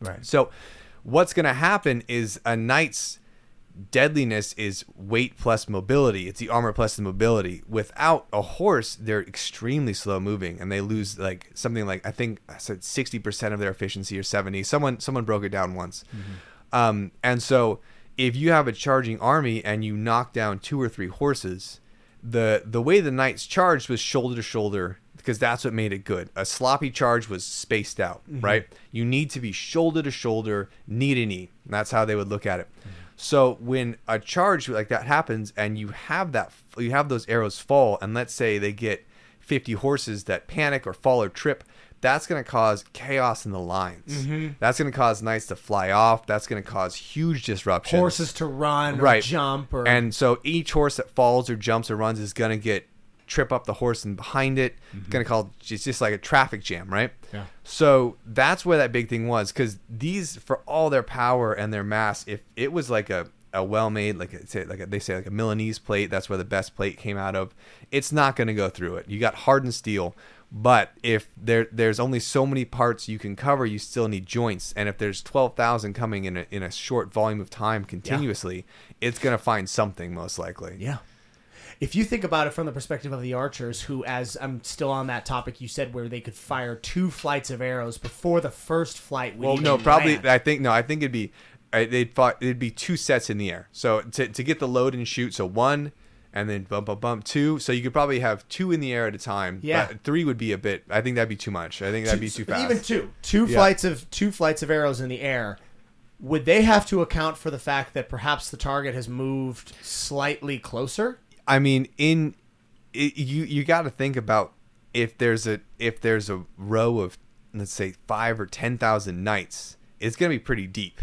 Right. So, what's going to happen is a knight's deadliness is weight plus mobility. It's the armor plus the mobility. Without a horse, they're extremely slow moving, and they lose like something like I think I said sixty percent of their efficiency or seventy. Someone someone broke it down once, mm-hmm. um, and so if you have a charging army and you knock down two or three horses, the the way the knights charged was shoulder to shoulder because that's what made it good. A sloppy charge was spaced out, mm-hmm. right? You need to be shoulder to shoulder, knee to knee. That's how they would look at it. Mm-hmm. So when a charge like that happens and you have that you have those arrows fall and let's say they get 50 horses that panic or fall or trip, that's going to cause chaos in the lines. Mm-hmm. That's going to cause knights to fly off. That's going to cause huge disruption Horses to run or right jump or and so each horse that falls or jumps or runs is gonna get trip up the horse and behind it it's gonna call it's just like a traffic jam right Mm-hmm. Yeah. so that's where that big thing was because these for all their power and their mass if it was like a a well-made like say like a, they say like a Milanese plate that's where the best plate came out of it's not going to go through it you got hardened steel but if there there's only so many parts you can cover you still need joints and if there's 12,000 coming in a, in a short volume of time continuously it's going to find something most likely Yeah. If you think about it from the perspective of the archers, who, as I'm still on that topic, you said where they could fire two flights of arrows before the first flight. Would well no probably land. i think no i think it'd be uh, they'd fought, it'd be two sets in the air so to, to get the load and shoot so one and then bump bump bump two so you could probably have two in the air at a time Yeah. but three would be a bit i think that'd be too much i think that'd be too fast Even two, two Yeah. flights of two flights of arrows in the air. Would they have to account for the fact that perhaps the target has moved slightly closer? I mean, in it, you you got to think about if there's a if there's a row of let's say five or ten thousand knights, it's gonna be pretty deep.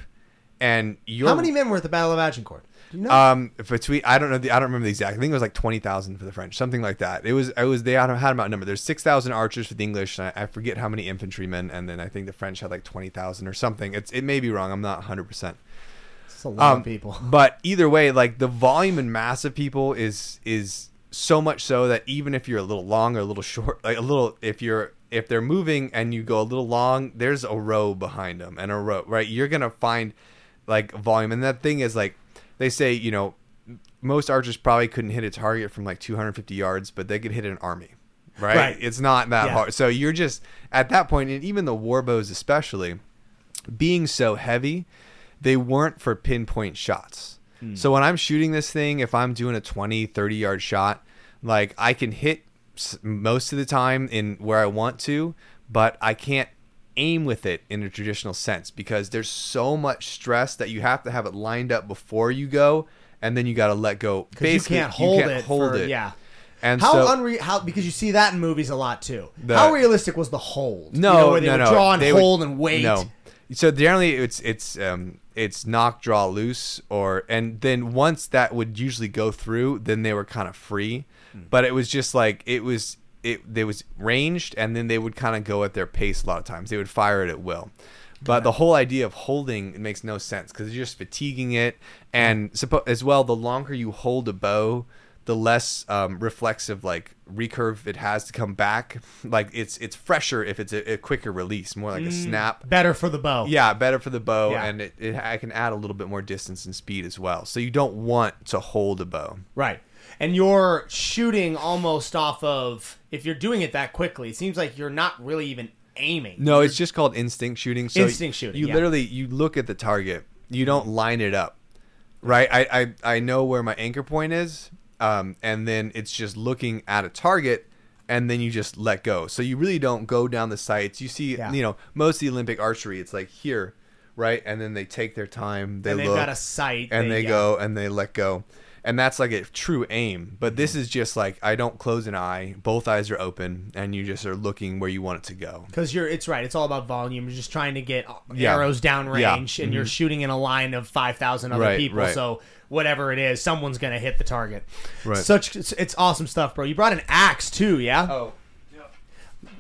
And you're How many men were at the Battle of Agincourt? You know? um between I don't know the, I don't remember the exact. I think it was like twenty thousand for the French, something like that. It was it was they had, had them outnumbered. There's six thousand archers for the English. And I, I forget how many infantrymen, and then I think the French had like twenty thousand or something. It's it may be wrong. I'm not hundred percent. It's a lot Um, of people. But either way, like the volume and mass of people is is so much so that even if you're a little long or a little short, like a little, if you're if they're moving and you go a little long, there's a row behind them and a row, right? You're gonna find like volume, and that thing is like they say, you know, most archers probably couldn't hit a target from like 250 yards, but they could hit an army. Right? Right. It's not that Yeah. hard. So you're just at that point, and even the war bows especially, being so heavy, they weren't for pinpoint shots. So when I'm shooting this thing, if I'm doing a 20, 30 yard shot, like I can hit most of the time in where I want to, but I can't aim with it in a traditional sense because there's so much stress that you have to have it lined up before you go and then you got to let go. Because you can't hold can't it. hold for- it. Yeah. And How so, unreal? How because you see that in movies a lot too. The- how realistic was the hold? No, you know, where they no, would no. draw and They would- hold and wait. No. So generally, it's it's um it's nock, draw, loose, or and then once that would usually go through, then they were kind of free. Hmm. But it was just like it was it they was ranged, and then they would kind of go at their pace a lot of times. They would fire it at will. But the whole idea of holding it makes no sense because you're just fatiguing it, and suppo- as well, the longer you hold a bow, the less um, reflexive like recurve it has to come back. Like it's it's fresher if it's a, a quicker release, more like a snap. Better for the bow. Yeah, better for the bow, Yeah. and it, it I can add a little bit more distance and speed as well. So you don't want to hold a bow. Right. And you're shooting almost off of if you're doing it that quickly, it seems like you're not really even aiming. No, it's just called instinct shooting. So Instinct shooting, You yeah. literally you look at the target. You don't line it up, right? I I, I know where my anchor point is. Um, and then it's just looking at a target, and then you just let go. So you really don't go down the sights. You see, Yeah. you know, most of the Olympic archery, it's like here, right, and then they take their time, they and they've look, got a sight and they yeah. go and they let go. And that's like a true aim. But this is just like I don't close an eye, both eyes are open, and you just are looking where you want it to go. Because you're, it's right. It's all about volume. You're just trying to get Yeah. arrows down Yeah. range, and you're shooting in a line of five thousand other Right, people. right. So whatever it is, someone's gonna hit the target. Right. Such it's, it's awesome stuff, bro. You brought an axe too, yeah. Oh.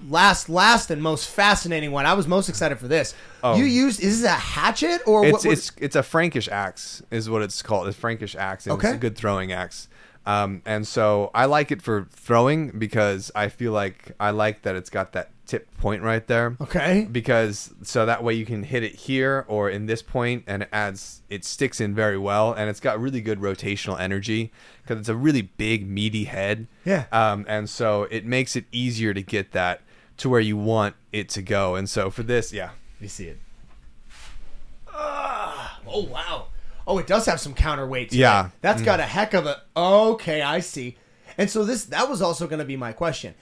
Last, last, and most fascinating one. I was most excited for this. Oh. You used is this a hatchet or It's what, what- it's it's a Frankish axe is what it's called. It's Frankish axe. And Okay. It's a good throwing axe. Um, and so I like it for throwing because I feel like I like that it's got that tip point right there. okay? Because so that way you can hit it here or in this point and it adds it sticks in very well and it's got really good rotational energy because it's a really big meaty head. Yeah. Um, and so it makes it easier to get that to where you want it to go. And so for this, yeah. You see it. Ah, oh wow. Oh, it does have some counterweight. Yeah. it. That's got a heck of a. Okay, I see. And so this that was also going to be my question.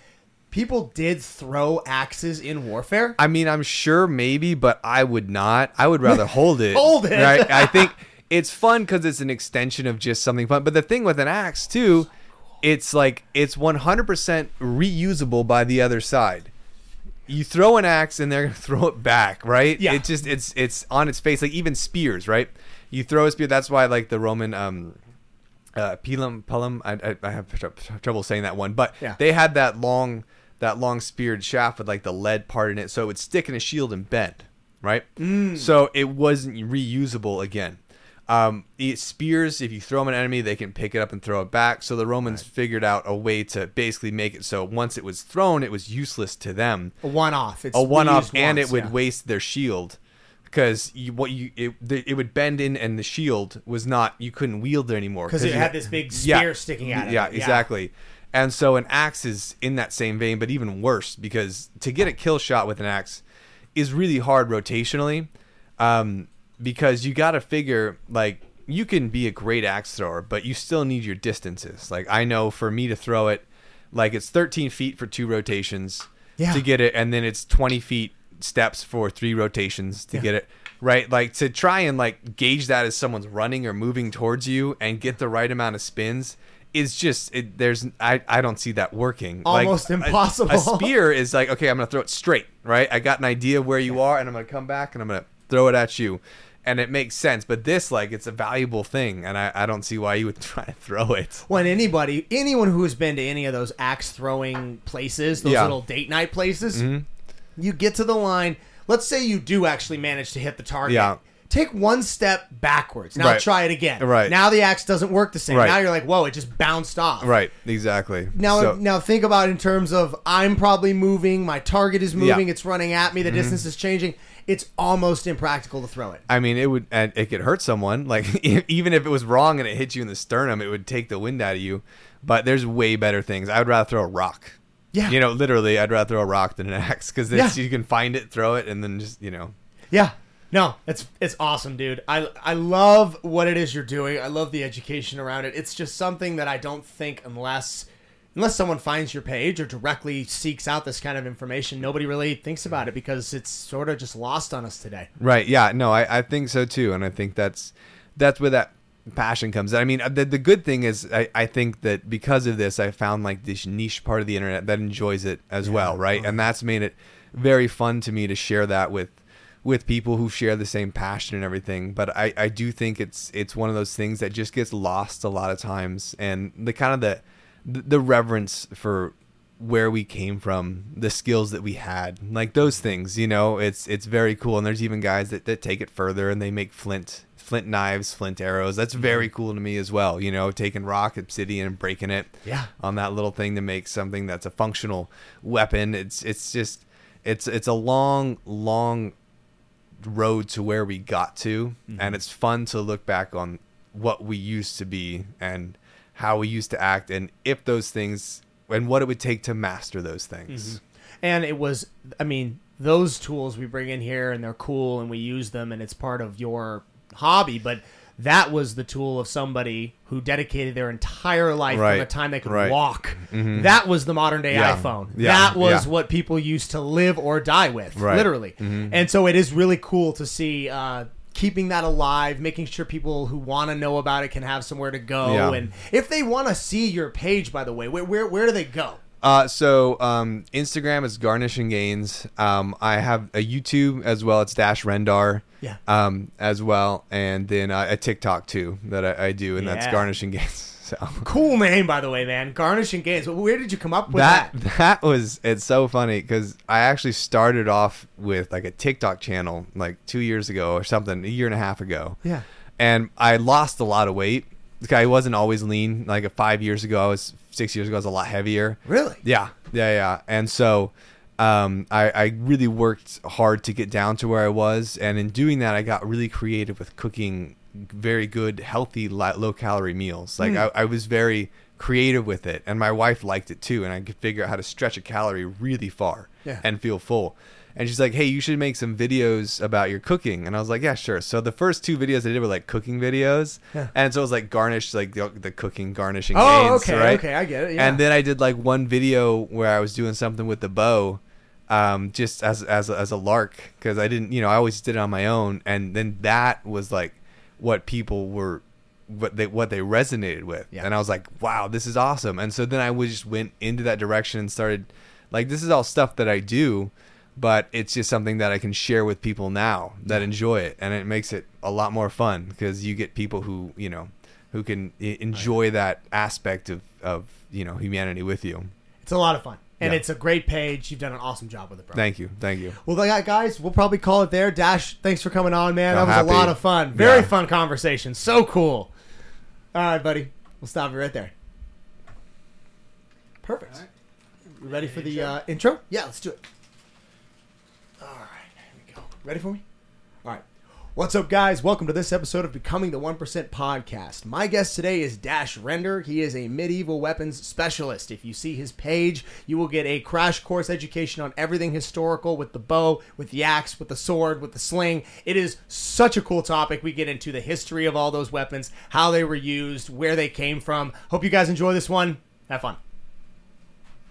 People did throw axes in warfare. I mean, I'm sure maybe, but I would not. I would rather hold it. Hold it. Right? I think it's fun because it's an extension of just something fun. But the thing with an axe too, it's like it's 100% reusable by the other side. You throw an axe and they're gonna throw it back, right? Yeah. It just it's it's on its face. Like even spears, right? You throw a spear. That's why like the Roman um uh pilum pilum I, I, I have tr- trouble saying that one but Yeah. they had that long that long speared shaft with like the lead part in it so it would stick in a shield and bend right? So it wasn't reusable again. Um, spears if you throw them at an enemy they can pick it up and throw it back. So the romans figured out a way to basically make it so once it was thrown it was useless to them. A one off. It's a one off and once, it would yeah. waste their shield because you, what you it, the, it would bend in and the shield was not you couldn't wield it anymore because it had this big spear sticking out of yeah it. exactly and so an axe is in that same vein but even worse because to get a kill shot with an axe is really hard rotationally um, because you got to figure like you can be a great axe thrower but you still need your distances like i know for me to throw it like it's 13 feet for two rotations Yeah. to get it and then it's 20 feet steps for three rotations to Yeah. get it right like to try and like gauge that as someone's running or moving towards you and get the right amount of spins is just it, there's I, I don't see that working Like, Almost a- impossible. a, spear is like okay i'm gonna throw it straight right i got an idea of where you are and i'm gonna come back and i'm gonna throw it at you and it makes sense but this like it's a valuable thing and i, I don't see why you would try to throw it when anybody, anyone who has been to any of those axe throwing places, those Yeah. little date night places, Mm-hmm. you get to the line. Let's say you do actually manage to hit the target. Yeah. Take one step backwards. Now Right. try it again. Right. Now the axe doesn't work the same. Right. Now you're like, whoa, it just bounced off. right exactly Now, So- now think about it in terms of I'm probably moving, my target is moving. Mm-hmm. it's running at me, the distance is changing. It's almost impractical to throw it. I mean, it would and it could hurt someone. Like even if it was wrong and it hit you in the sternum, it would take the wind out of you. But there's way better things. I would rather throw a rock. Yeah. You know, literally, I'd rather throw a rock than an axe because Yeah. you can find it, throw it, and then just you know. Yeah. No, it's it's awesome, dude. I I love what it is you're doing. I love the education around it. It's just something that I don't think unless unless someone finds your page or directly seeks out this kind of information, nobody really thinks about it because it's sort of just lost on us today. Right. Yeah. No, I, I think so too, and I think that's that's where that passion comes. in. I mean, uh, the, the good thing is, I, I think that because of this, I found like this niche part of the internet that enjoys it as well, right? And that's made it very fun to me to share that with with people who share the same passion and everything. But I, I do think it's it's one of those things that just gets lost a lot of times, and the kind of the the, reverence for where we came from, the skills that we had, like those things, you know, it's it's very cool. And there's even guys that, that take it further and they make flint flint knives, flint arrows. That's mm-hmm. very cool to me as well. You know, taking rock, obsidian, and breaking it Yeah. on that little thing to make something that's a functional weapon. It's it's just it's it's a long long road to where we got to, and mm-hmm. it's fun to look back on what we used to be and how we used to act, and if those things and what it would take to master those things. Mm-hmm. And it was I mean, those tools we bring in here and they're cool and we use them and it's part of your hobby, but that was the tool of somebody who dedicated their entire life Right. from the time they could Right. walk. That was the modern day Yeah. iPhone. Yeah. That was Yeah. what people used to live or die with, Right. Mm-hmm. literally. And so it is really cool to see uh, keeping that alive, making sure people who want to know about it can have somewhere to go. And if they want to see your page, by the way, where where, where do they go? Uh, so um, Instagram is Garnish and Gains. Um, I have a YouTube as well. It's Dash Rendar. Yeah. Um, as well, and then uh, a TikTok too that I, I do, and that's Yeah. Garnish and Gains. So Cool name, by the way, man. Garnish and Gains. Where did you come up with that that? that was it's so funny because I actually started off with like a TikTok channel like two years ago or something, a year and a half ago. Yeah. and I lost a lot of weight. I wasn't always lean. Like five years ago, I was six years ago, I was a lot heavier. Really? Yeah, yeah, yeah. And so um, I, I really worked hard to get down to where I was, and in doing that, I got really creative with cooking very good, healthy, low calorie meals. Like I, I was very creative with it, and my wife liked it too, and I could figure out how to stretch a calorie really far Yeah. and feel full. And she's like, "Hey, you should make some videos about your cooking." And I was like, "Yeah, sure." So the first two videos I did were like cooking videos, Yeah. and so it was like garnish, like the, the cooking garnishing. Oh, okay, right? okay, I get it. Yeah. And then I did like one video where I was doing something with the bow, um, just as as a, as a lark because I didn't, you know, I always did it on my own, and then that was like what people were. What they what they resonated with, Yeah. and I was like, "Wow, this is awesome!" And so then I would just went into that direction and started, like, this is all stuff that I do, but it's just something that I can share with people now that enjoy it, and it makes it a lot more fun because you get people who you know who can enjoy that aspect of of you know humanity with you. it's a lot of fun. And Yeah. it's a great page. You've done an awesome job with it, bro. Thank you, thank you. Well, guys, we'll probably call it there. Dash, thanks for coming on, man. I'm that was a lot of fun. Very Yeah. fun conversation. So cool. All right, buddy. We'll stop you right there. Perfect. You ready for the uh, intro? Yeah, let's do it. All right, here we go. Ready for me? What's up, guys? Welcome to this episode of Becoming the 1% podcast. My guest today is Dash Rendar. He is a medieval weapons specialist. If you see his page, you will get a crash course education on everything historical with the bow, with the axe, with the sword, with the sling. It is such a cool topic. We get into the history of all those weapons, how they were used, where they came from. Hope you guys enjoy this one. Have fun.